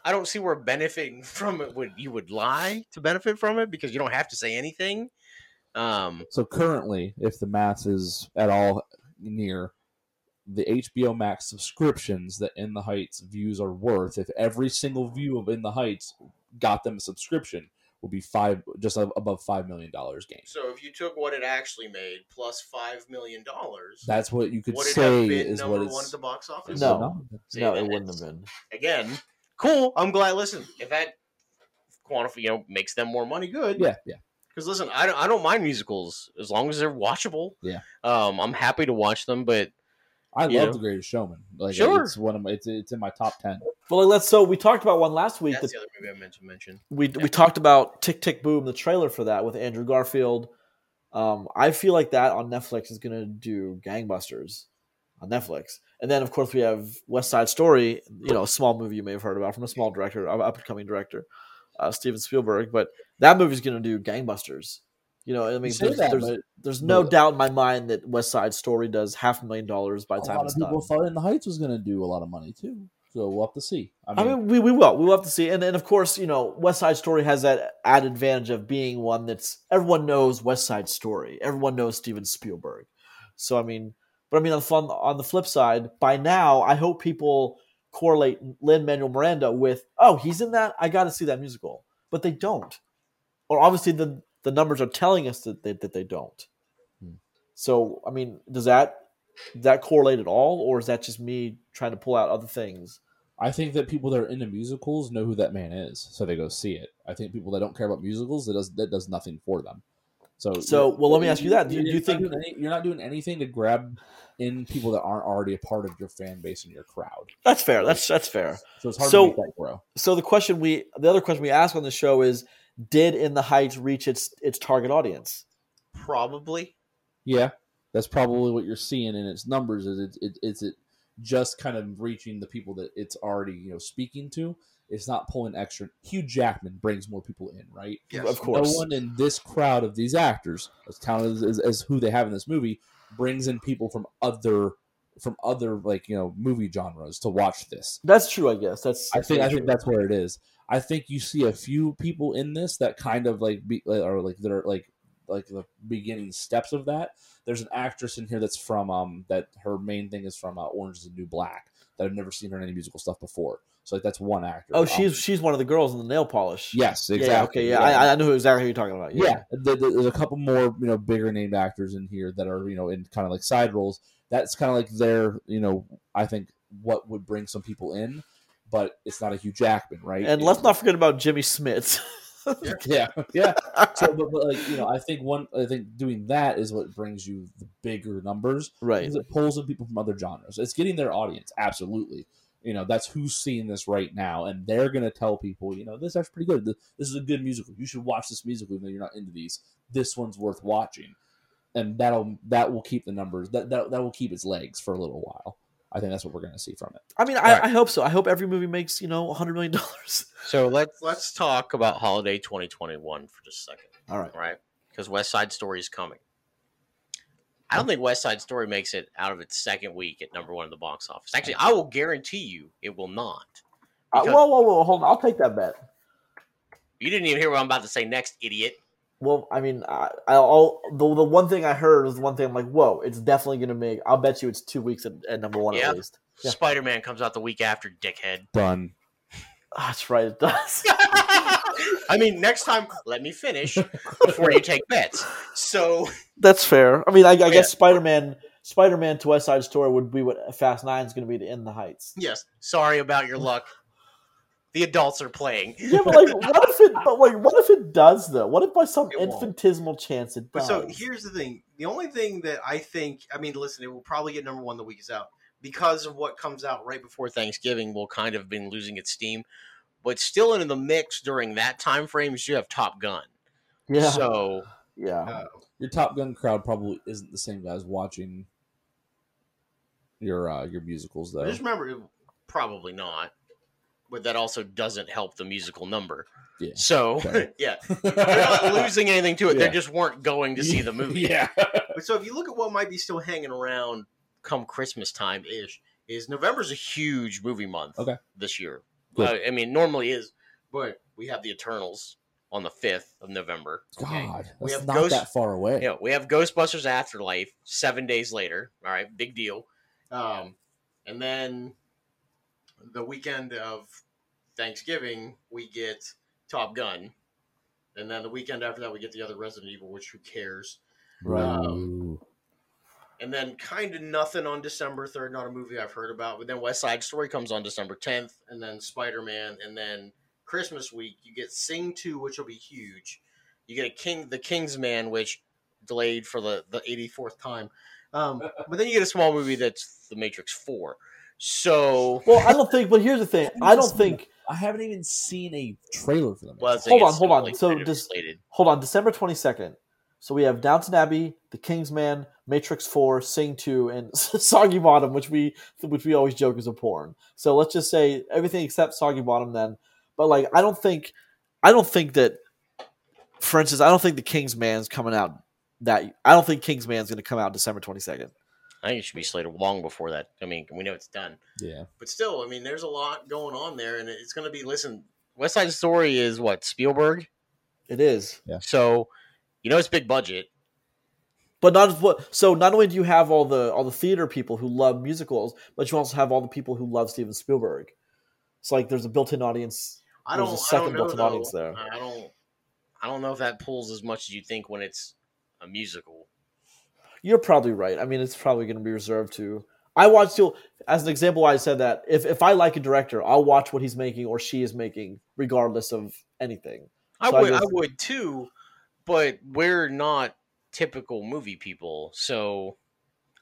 I don't see where benefiting from it would you would lie to benefit from it because you don't have to say anything. Um, So currently, if the math is at all near the HBO Max subscriptions that In the Heights views are worth, if every single view of In the Heights got them a subscription, would be five just above five million dollars gain. So if you took what it actually made plus five million dollars, That's what you could would it say have been is number what one it's. at the box office? is No. See, no, it wouldn't have been. Again, cool. I'm glad. Listen, if that quantify, you know, makes them more money, good. Yeah, yeah. Because listen, I don't, I don't mind musicals as long as they're watchable. Yeah. um, I'm happy to watch them, but I love know? The Greatest Showman. Like Sure. it's one of my. It's, it's in my top ten. Well, let's. So we talked about one last week. That's that the other movie I meant to mention. we we talked about Tick Tick Boom, the trailer for that with Andrew Garfield. Um, I feel like that on Netflix is going to do gangbusters on Netflix, and then of course we have West Side Story. You know, a small movie you may have heard about from a small director, up and coming director, uh, Steven Spielberg. But that movie's going to do gangbusters. You know, I mean, there's, that, there's, but- there's no but- doubt in my mind that West Side Story does half a million dollars by A the time lot of people done. thought In the Heights was going to do a lot of money too. So we'll have to see. I I mean, mean, we, we will. We will have to see. And then, of course, you know, West Side Story has that added advantage of being one that's everyone knows West Side Story. Everyone knows Steven Spielberg. So, I mean, but I mean, on the, on the flip side, by now, I hope people correlate Lin Manuel Miranda with, oh, he's in that. I got to see that musical. But they don't. Or obviously, the, the numbers are telling us that they, that they don't. Hmm. So, I mean, does that does that correlate at all, or is that just me trying to pull out other things? I think that people that are into musicals know who that man is, so they go see it. I think people that don't care about musicals, that does that does nothing for them. So, So, well, let me ask you that. Do you- you think- doing you're not doing anything to grab in people that aren't already a part of your fan base and your crowd? That's fair. That's that's fair. So it's hard So- to make that grow. So the question we the other question we ask on the show is did In the Heights reach its its target audience? Probably. Yeah, that's probably what you're seeing in its numbers. Is it, it is it just kind of reaching the people that it's already you know speaking to? It's not pulling extra. Hugh Jackman brings more people in, right? Yes. Of course. No one in this crowd of these actors, as talented as, as, as who they have in this movie, brings in people from other from other like you know movie genres to watch this. That's true, I guess. That's, I think I think that's where it is. I think you see a few people in this that kind of like be or like that are like like the beginning steps of that. There's an actress in here that's from um that her main thing is from uh, Orange is the New Black that I've never seen her in any musical stuff before. So like that's one actor. Oh, she's she's one of the girls in the nail polish. yes, Yeah, exactly. okay, yeah, I, I know exactly who you're talking about. yeah, there- there's a couple more you know bigger named actors in here that are you know in kind of like side roles. That's kind of like their you know I think what would bring some people in, but it's not a Hugh Jackman, right? And let's not forget about Jimmy Smits. yeah, yeah. So, but, but like you know, I think one, I think doing that is what brings you the bigger numbers right. because it pulls in people from other genres. It's getting their audience, absolutely. You know, that's who's seeing this right now, and they're gonna tell people, you know, this is pretty good. This is a good musical. You should watch this musical, even though you're not into these. This one's worth watching, and that'll that will keep the numbers. That that, that will keep its legs for a little while. I think that's what we're gonna see from it. I mean, I, Right. I hope so. I hope every movie makes you know a hundred million dollars. So let's let's talk about holiday 2021 for just a second, All right. all right? Because West Side Story is coming. I don't think West Side Story makes it out of its second week at number one in the box office. Actually, I will guarantee you it will not. Uh, whoa, whoa, whoa! Hold on. I'll take that bet. You didn't even hear what I'm about to say next, idiot. Well, I mean, I, I'll the the one thing I heard was the one thing I'm like, whoa, it's definitely gonna make. I'll bet you it's two weeks at, at number one Yeah. at least. Yeah. Spider Man comes out the week after, dickhead. Done. Ah, that's right, it does. I mean, next time, let me finish before you take bets. So, That's fair. I mean, I, I oh, yeah. guess Spider Man, Spider Man to West Side Story would be what Fast Nine is going to be to end the Heights. yes, sorry about your luck. The adults are playing. Yeah, but like, what if it? But like, what if it does though? What if by some It won't. infinitesimal chance it does? But so here's the thing: the only thing that I think, I mean, listen, it will probably get number one the week is out because of what comes out right before. before Thanksgiving will kind of been losing its steam, but still in the mix during that time frame is you have Top Gun. yeah, So yeah. Uh, Your Top Gun crowd probably isn't the same guys watching your uh, your musicals though. just remember, probably not. But that also doesn't help the musical number. Yeah. So Okay. yeah, they're not losing anything to it. Yeah. They just weren't going to see the movie. yeah. but so if you look at what might be still hanging around, Come Christmas time ish, is November's a huge movie month. Okay. This year, Good. uh, I mean, normally is, but we have the Eternals on the fifth of November. okay? God, We have not Ghost- that far away. Yeah, we have Ghostbusters Afterlife seven days later. All right, big deal. um, and then the weekend of Thanksgiving we get Top Gun, and then the weekend after that we get the other Resident Evil, which who cares? Right. Um, And then kind of nothing on December third, not a movie I've heard about. But then West Side Story comes on December tenth, and then Spider Man, and then Christmas week you get Sing two, which will be huge. You get a King, the King's Man, which delayed for the the eighty fourth time. Um, but then you get a small movie that's The Matrix Four. So Well, I don't think. But here's the thing. I don't think. I haven't even seen a trailer for them. well, Hold on, hold on. So kind of does- slated. Hold on, December twenty second. So we have Downton Abbey, The Kingsman, Matrix Four, Sing Two, and Soggy Bottom, which we which we always joke is a porn. So let's just say everything except Soggy Bottom then. But like, I don't think, I don't think that. For instance, I don't think the Kingsman's coming out that. I don't think Kingsman's going to come out December twenty second. I think it should be slated long before that. I mean, we know it's done. yeah. but still, I mean, there's a lot going on there, and it's going to be listen. West Side Story is what Spielberg. It is, Yeah. So, you know, it's big budget. but not what. So not only do you have all the all the theater people who love musicals, but you also have all the people who love Steven Spielberg. It's like there's a built-in audience. I There's don't. a I second built-in though. audience there. I don't. I don't know if that pulls as much as you think when it's a musical. You're probably right. I mean, it's probably going to be reserved to. I watch still as an example. Why I said that if if I like a director, I'll watch what he's making or she is making, regardless of anything. I So I would. I, guess- would too, but we're not typical movie people. So,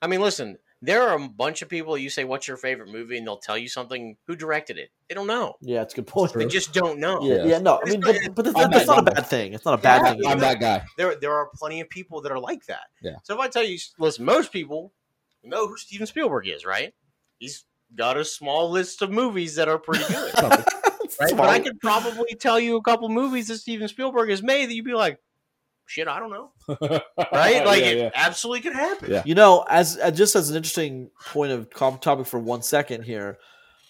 I mean, listen. There are a bunch of people. You say, "What's your favorite movie?" and they'll tell you something. Who directed it? They don't know. Yeah, it's a good point. They just don't know. Yeah, Yeah. yeah, no, I mean, but, but that's, I'm that's that not a bad thing. It's not a bad Yeah, thing. I'm either. that guy. There, there are plenty of people that are like that. Yeah. So if I tell you, listen, most people know who Steven Spielberg is, right? He's got a small list of movies that are pretty good. right? But I could probably tell you a couple movies that Steven Spielberg has made that you'd be like, shit, I don't know. Right? Like, Yeah, it yeah. Absolutely could happen. Yeah. You know, as uh, just as an interesting point of topic for one second here,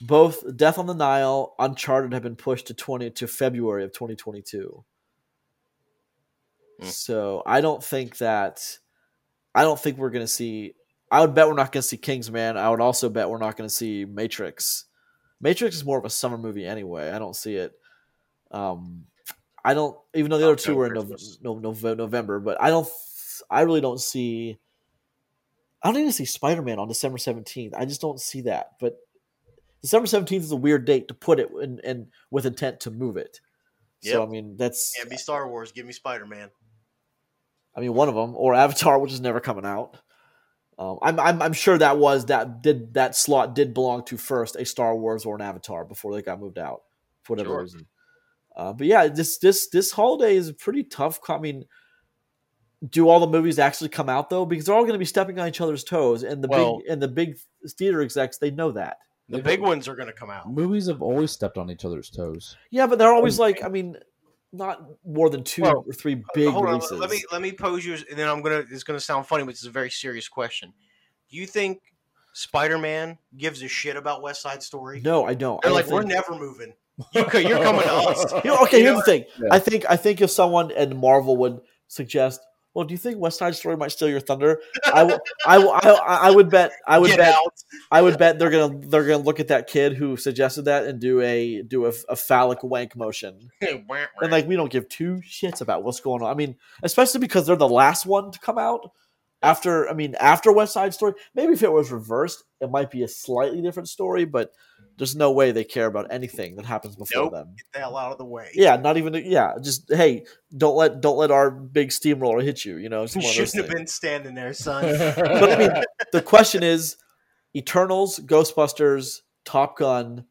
both Death on the Nile, Uncharted have been pushed to twenty to February of 2022. Hmm. So I don't think that I don't think we're gonna see. I would bet we're not gonna see Kingsman. I would also bet we're not gonna see Matrix. Matrix is more of a summer movie anyway. I don't see it. Um, I don't even though the other two were in no, November, but I don't. I really don't see. I don't even see Spider Man on December seventeenth. I just don't see that. But December seventeenth is a weird date to put it in, in with intent to move it. So I mean, that's Can't be Star Wars. Give me Spider Man. I mean one of them, or Avatar, which is never coming out. Um, I'm, I'm I'm sure that was that did that slot did belong to first a Star Wars or an Avatar before they got moved out for whatever Sure. reason. Uh, but yeah, this this this holiday is a pretty tough. co- I mean, do all the movies actually come out though? Because they're all going to be stepping on each other's toes, and the Well- big and the big theater execs they know that. The big ones are going to come out. Movies have always stepped on each other's toes. Yeah, but they're always like, I mean, not more than two Well, or three big Hold on, releases. let me let me pose you, and then I'm gonna. It's gonna sound funny, but it's a very serious question. Do you think Spider Man gives a shit about West Side Story? no, I don't. They're I like, don't we're think- never moving. You're coming to us. You know, okay, You here's the thing. Yeah. I think I think if someone and Marvel would suggest, well, do you think West Side Story might steal your thunder? I, w- I, w- I, I would bet I would Get bet out. I would bet they're gonna they're gonna look at that kid who suggested that and do a do a, a phallic wank motion. And like we don't give two shits about what's going on. I mean, especially because they're the last one to come out after. I mean, after West Side Story. Maybe if it was reversed, it might be a slightly different story. But there's no way they care about anything that happens before Nope. them. Get the hell out of the way. Yeah, not even. Yeah, just hey, don't let don't let our big steamroller hit you. You know, You one of those shouldn't have things. been standing there, son. But I mean, the question is, Eternals, Ghostbusters, Top Gun.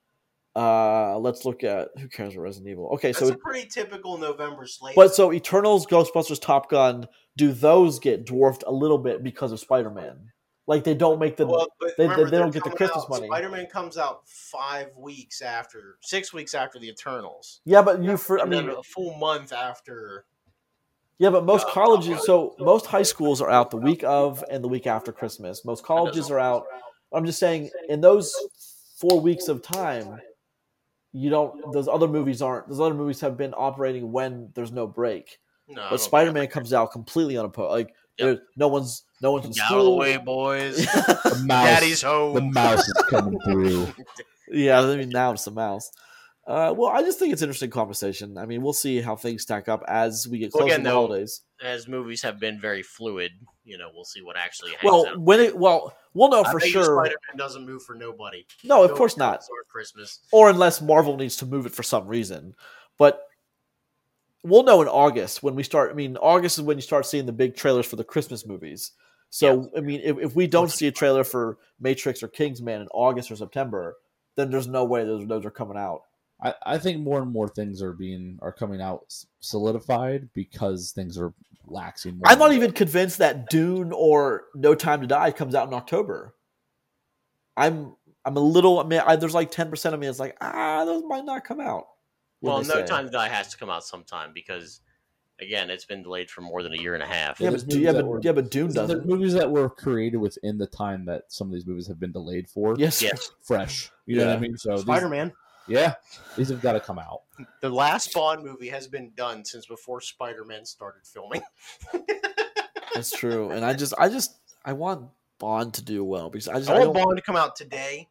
Uh, let's look at who cares about Resident Evil. Okay, That's so a pretty typical November slate. but so Eternals, Ghostbusters, Top Gun, do those get dwarfed a little bit because of Spider Man? Like they don't make the Well, they- remember, they don't get the Christmas out- money. Spider-Man comes out five weeks after, six weeks after the Eternals. yeah, but you for I mean a full month after. yeah, but most Uh, colleges so most high schools are out the week of and the week after Christmas. Most colleges are out. I'm just saying in those four weeks of time, you don't those other movies aren't those other movies have been operating when there's no break. No, But Spider Man comes out completely unopposed. Like Yep. no one's no one's in Get out of the way, boys. the mouse, Daddy's home. the mouse is coming through. Yeah, I mean now it's the mouse. Uh, well, I just think it's an interesting conversation. I mean, we'll see how things stack up as we get Well, closer again, to the though, holidays. As movies have been very fluid, you know, we'll see what actually hangs Well, out. when it well, we'll know I for sure. Spider-Man doesn't move for nobody. No, of No course not. Or Christmas. Or unless Marvel needs to move it for some reason. But we'll know in August when we start. I mean, August is when you start seeing the big trailers for the Christmas movies. So, I mean, if, if we don't see a trailer for Matrix or Kingsman in August or September, then there's no way those those are coming out. I, I think more and more things are being are coming out solidified because things are laxing. More I'm not even convinced that Dune or No Time to Die comes out in October. I'm I'm a little. I mean, I, there's like ten percent of me that's like, ah, those might not come out. When Well, No say. Time to Die has to come out sometime because, again, it's been delayed for more than a year and a half. Yeah, There's but, yeah, but were- yeah, but Dune doesn't. movies that were created within the time that some of these movies have been delayed for. Yes. Yes. fresh. You know what I mean? So Spider-Man. yeah, these have got to come out. The last Bond movie has been done since before Spider-Man started filming. That's true. And I just, I just, I want Bond to do well because I just, I I want don't. Bond to come out today,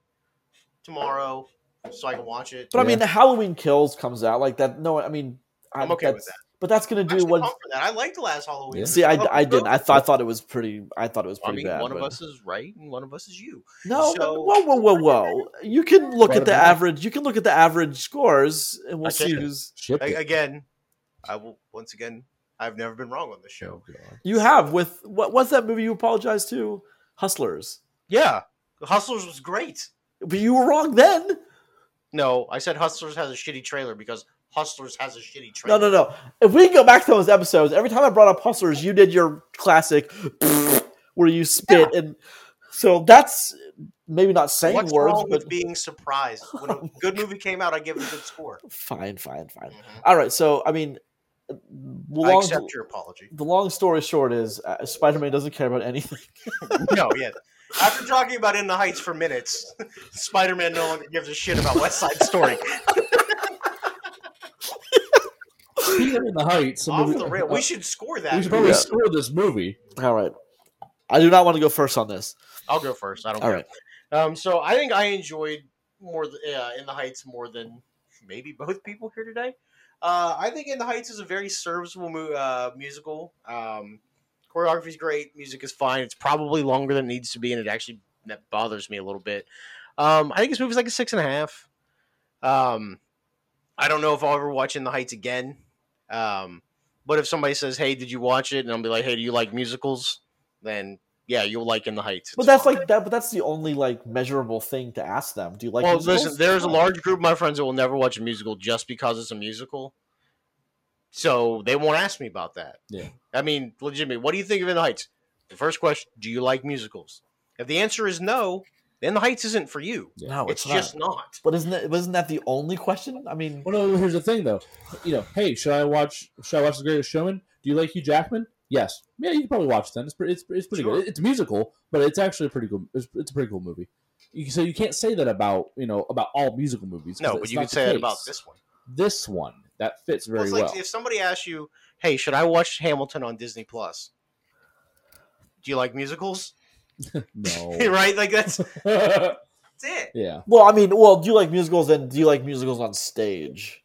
tomorrow, so I can watch it. But I mean, the Halloween Kills comes out like that. No, I mean, I, I'm okay with that. But that's gonna do what. that. I liked the last Halloween. Yeah. See, I, thought I didn't. I thought, I thought it was pretty. I thought it was I pretty mean, bad. one of us is right and one of us is you. No, So- whoa, whoa, whoa, whoa! You can look Right at the about average. You can look at the average scores, and we'll I see who's. Ship again, I will once again. I've never been wrong on this show. Oh, You have with what? What's that movie you apologized to? Hustlers. Yeah, Hustlers was great. But you were wrong then. No, I said Hustlers has a shitty trailer because Hustlers has a shitty trailer. no, no. No. If we go back to those episodes, every time I brought up Hustlers, you did your classic where you spit, and so that's maybe not saying What's words, wrong but with being surprised? When a good movie came out, I give it a good score. fine, fine, fine. Mhm. All right. So I mean, the I accept your apology. the long story short is uh, Spider-Man doesn't care about anything. no, yeah. After talking about In the Heights for minutes, Spider-Man no longer gives a shit about West Side Story. Speaking of in the heights, Off movie- the rail. We should score that. we should probably Yeah. score this movie. All right. I do not want to go first on this. I'll go first. I don't All care. right. Um, so I think I enjoyed more th- uh, In the Heights more than maybe both people here today. Uh, I think In the Heights is a very serviceable mu- uh, musical. Um, choreography is great. Music is fine. It's probably longer than it needs to be, and it actually that bothers me a little bit. Um, I think this movie's like a six and a half. Um, I don't know if I'll ever watch In the Heights again. Um, but if somebody says, "Hey, did you watch it?" and I'll be like, "Hey, do you like musicals?" Then yeah, you'll like In the Heights. But that's fine. like that. But that's the only like measurable thing to ask them. Do you like? well, musicals? listen, there's a large group of my friends that will never watch a musical just because it's a musical. So they won't ask me about that. Yeah. I mean, legitimately, what do you think of In the Heights? The first question: Do you like musicals? If the answer is no, then The Heights isn't for you. No, it's it's, just not. not. But isn't it? Wasn't that the only question? I mean, Well, no, here's the thing though. You know, hey, should I watch? Should I watch The Greatest Showman? Do you like Hugh Jackman? Yes. Yeah, you can probably watch it then. It's pretty. It's, it's pretty Sure. good. It's a musical, but it's actually a pretty good. It's, it's a pretty cool movie. You, so you can't say that about you know about all musical movies. No, but you not can the say that about this one. This one that fits Well, very it's well. like if somebody asks you, "Hey, should I watch Hamilton on Disney Plus?" Do you like musicals? no. right? Like that's that's it. yeah. well, I mean, well, do you like musicals? And do you like musicals on stage?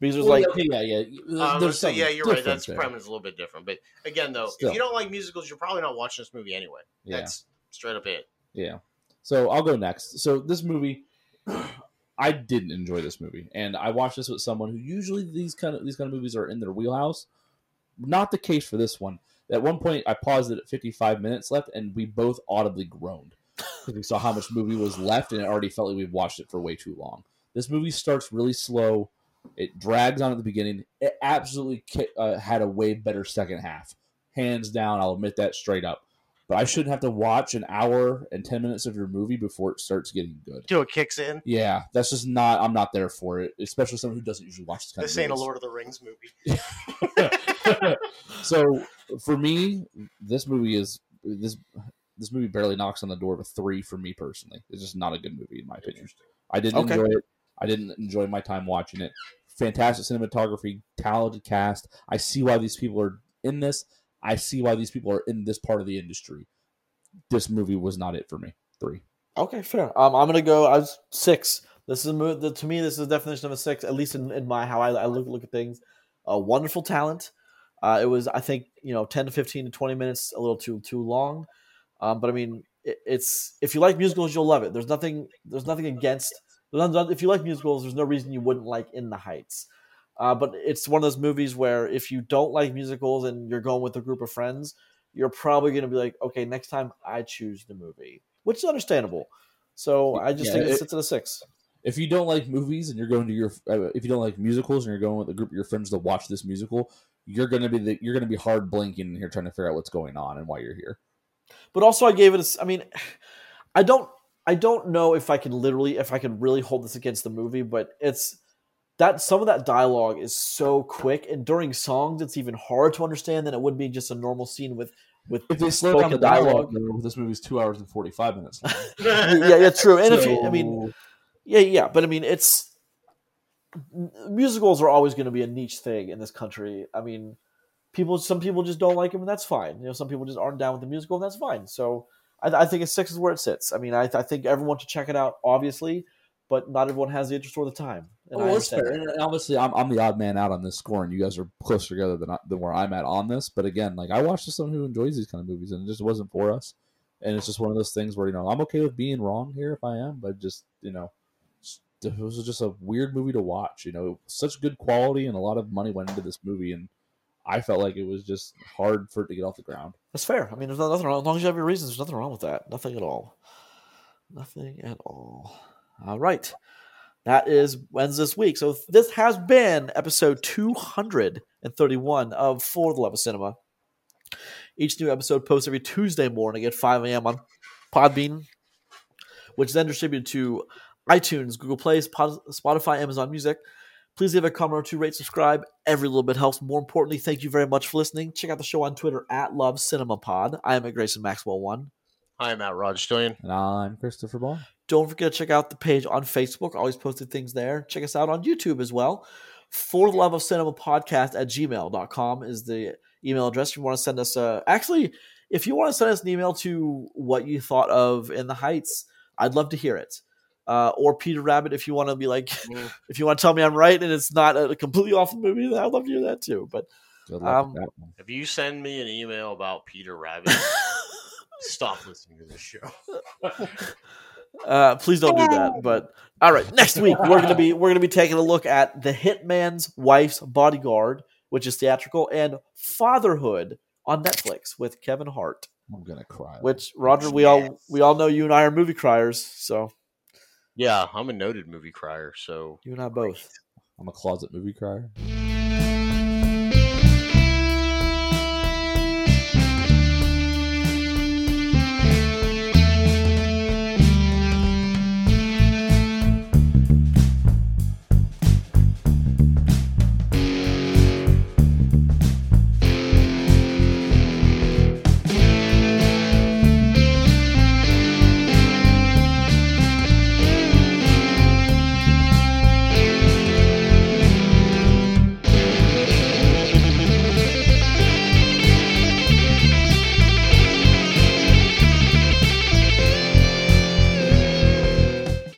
Because there's Well, like, okay, yeah, yeah. Um, There's so yeah, you're right. difference That's there. premise a little bit different, but again, though, Still. if you don't like musicals, you're probably not watching this movie anyway. Yeah. That's straight up it. Yeah. So I'll go next. So this movie, I didn't enjoy this movie, and I watched this with someone who usually these kind of these kind of movies are in their wheelhouse. Not the case for this one. At one point, I paused it at 55 minutes left, and we both audibly groaned because we saw how much movie was left, and it already felt like we've watched it for way too long. This movie starts really slow. It drags on at the beginning. It absolutely uh, had a way better second half, hands down. I'll admit that straight up but I shouldn't have to watch an hour and 10 minutes of your movie before it starts getting good. Till it kicks in. Yeah, that's just not, I'm not there for it, especially someone who doesn't usually watch this kind This of This ain't a. Lord of the Rings movie. so for me, this movie is, this this movie barely knocks on the door of a three for me personally. It's just not a good movie in my opinion. I didn't Okay. enjoy it. I didn't enjoy my time watching it. Fantastic cinematography, talented cast. I see why these people are in this. I see why these people are in this part of the industry. This movie was not it for me. Three. okay, fair. Um, I'm gonna go. I was six. This is a mo- the, to me. This is the definition of a six, at least in, in my how I, I look look at things. A wonderful talent. Uh, it was, I think, you know, ten to fifteen to twenty minutes, a little too too long. Um, but I mean, it, it's if you like musicals, you'll love it. There's nothing. There's nothing against. If you like musicals, there's no reason you wouldn't like In the Heights. Uh, but it's one of those movies where if you don't like musicals and you're going with a group of friends, you're probably going to be like, okay, next time I choose the movie, which is understandable. So I just Yeah, think it, it- sits at a six. If you don't like movies and you're going to your, uh, if you don't like musicals and you're going with a group of your friends to watch this musical, you're gonna be the, you're gonna be hard blinking here trying to figure out what's going on and why you're here. But also, I gave it. A, I mean, I don't. I don't know if I can literally, if I can really hold this against the movie, but it's that some of that dialogue is so quick, and during songs, it's even harder to understand than it would be just a normal scene with with. If they slow down the dialogue, though, this movie's two hours and forty five minutes. yeah, yeah, true. And if you, I mean, Yeah, yeah, but I mean, it's musicals are always going to be a niche thing in this country. I mean, people, some people just don't like them, and that's fine. You know, some people just aren't down with the musical, and that's fine. So, I, I think a six is where it sits. I mean, I, I think everyone should check it out, obviously, but not everyone has the interest or the time. And oh, well, that's fair. And obviously, I'm, I'm the odd man out on this score, and you guys are closer together than I, than where I'm at on this. But again, like I watched as someone who enjoys these kind of movies, and it just wasn't for us. And it's just one of those things where you know I'm okay with being wrong here if I am, but just you know, it was just a weird movie to watch. You know, such good quality and a lot of money went into this movie, and I felt like it was just hard for it to get off the ground. That's fair. I mean, there's nothing wrong. As long as you have your reasons, there's nothing wrong with that. Nothing at all. Nothing at all. All right. That is ends this week. So this has been episode 231 of For the Love of Cinema. Each new episode posts every Tuesday morning at 5 a.m. on Podbean, which is then distributed to iTunes, Google Play, Spotify, Amazon Music. Please leave a comment or two, rate, subscribe. Every little bit helps. More importantly, thank you very much for listening. Check out the show on Twitter at Love Cinema Pod. I am at Grayson Maxwell One. Hi, Matt Rodstillion. And I'm Christopher Boughan. Don't forget to check out the page on Facebook. Always posting things there. Check us out on YouTube as well. For the love of cinema podcast at gmail.com is the email address. If you want to send us a actually, if you want to send us an email to what you thought of in the heights, I'd love to hear it. Uh, or Peter Rabbit, if you want to be like, Mm. if you want to tell me I'm right and it's not a completely off the movie, then I'd love to hear that too. But Good luck Um, that one. If you send me an email about Peter Rabbit, stop listening to this show. Uh, please don't do that. But all right, next week we're gonna be we're gonna be taking a look at the Hitman's Wife's Bodyguard, which is theatrical, and Fatherhood on Netflix with Kevin Hart. I'm gonna cry. Which Roger, we all we all know you and I are movie criers, so Yeah, I'm a noted movie crier, so you and I both. I'm a closet movie crier.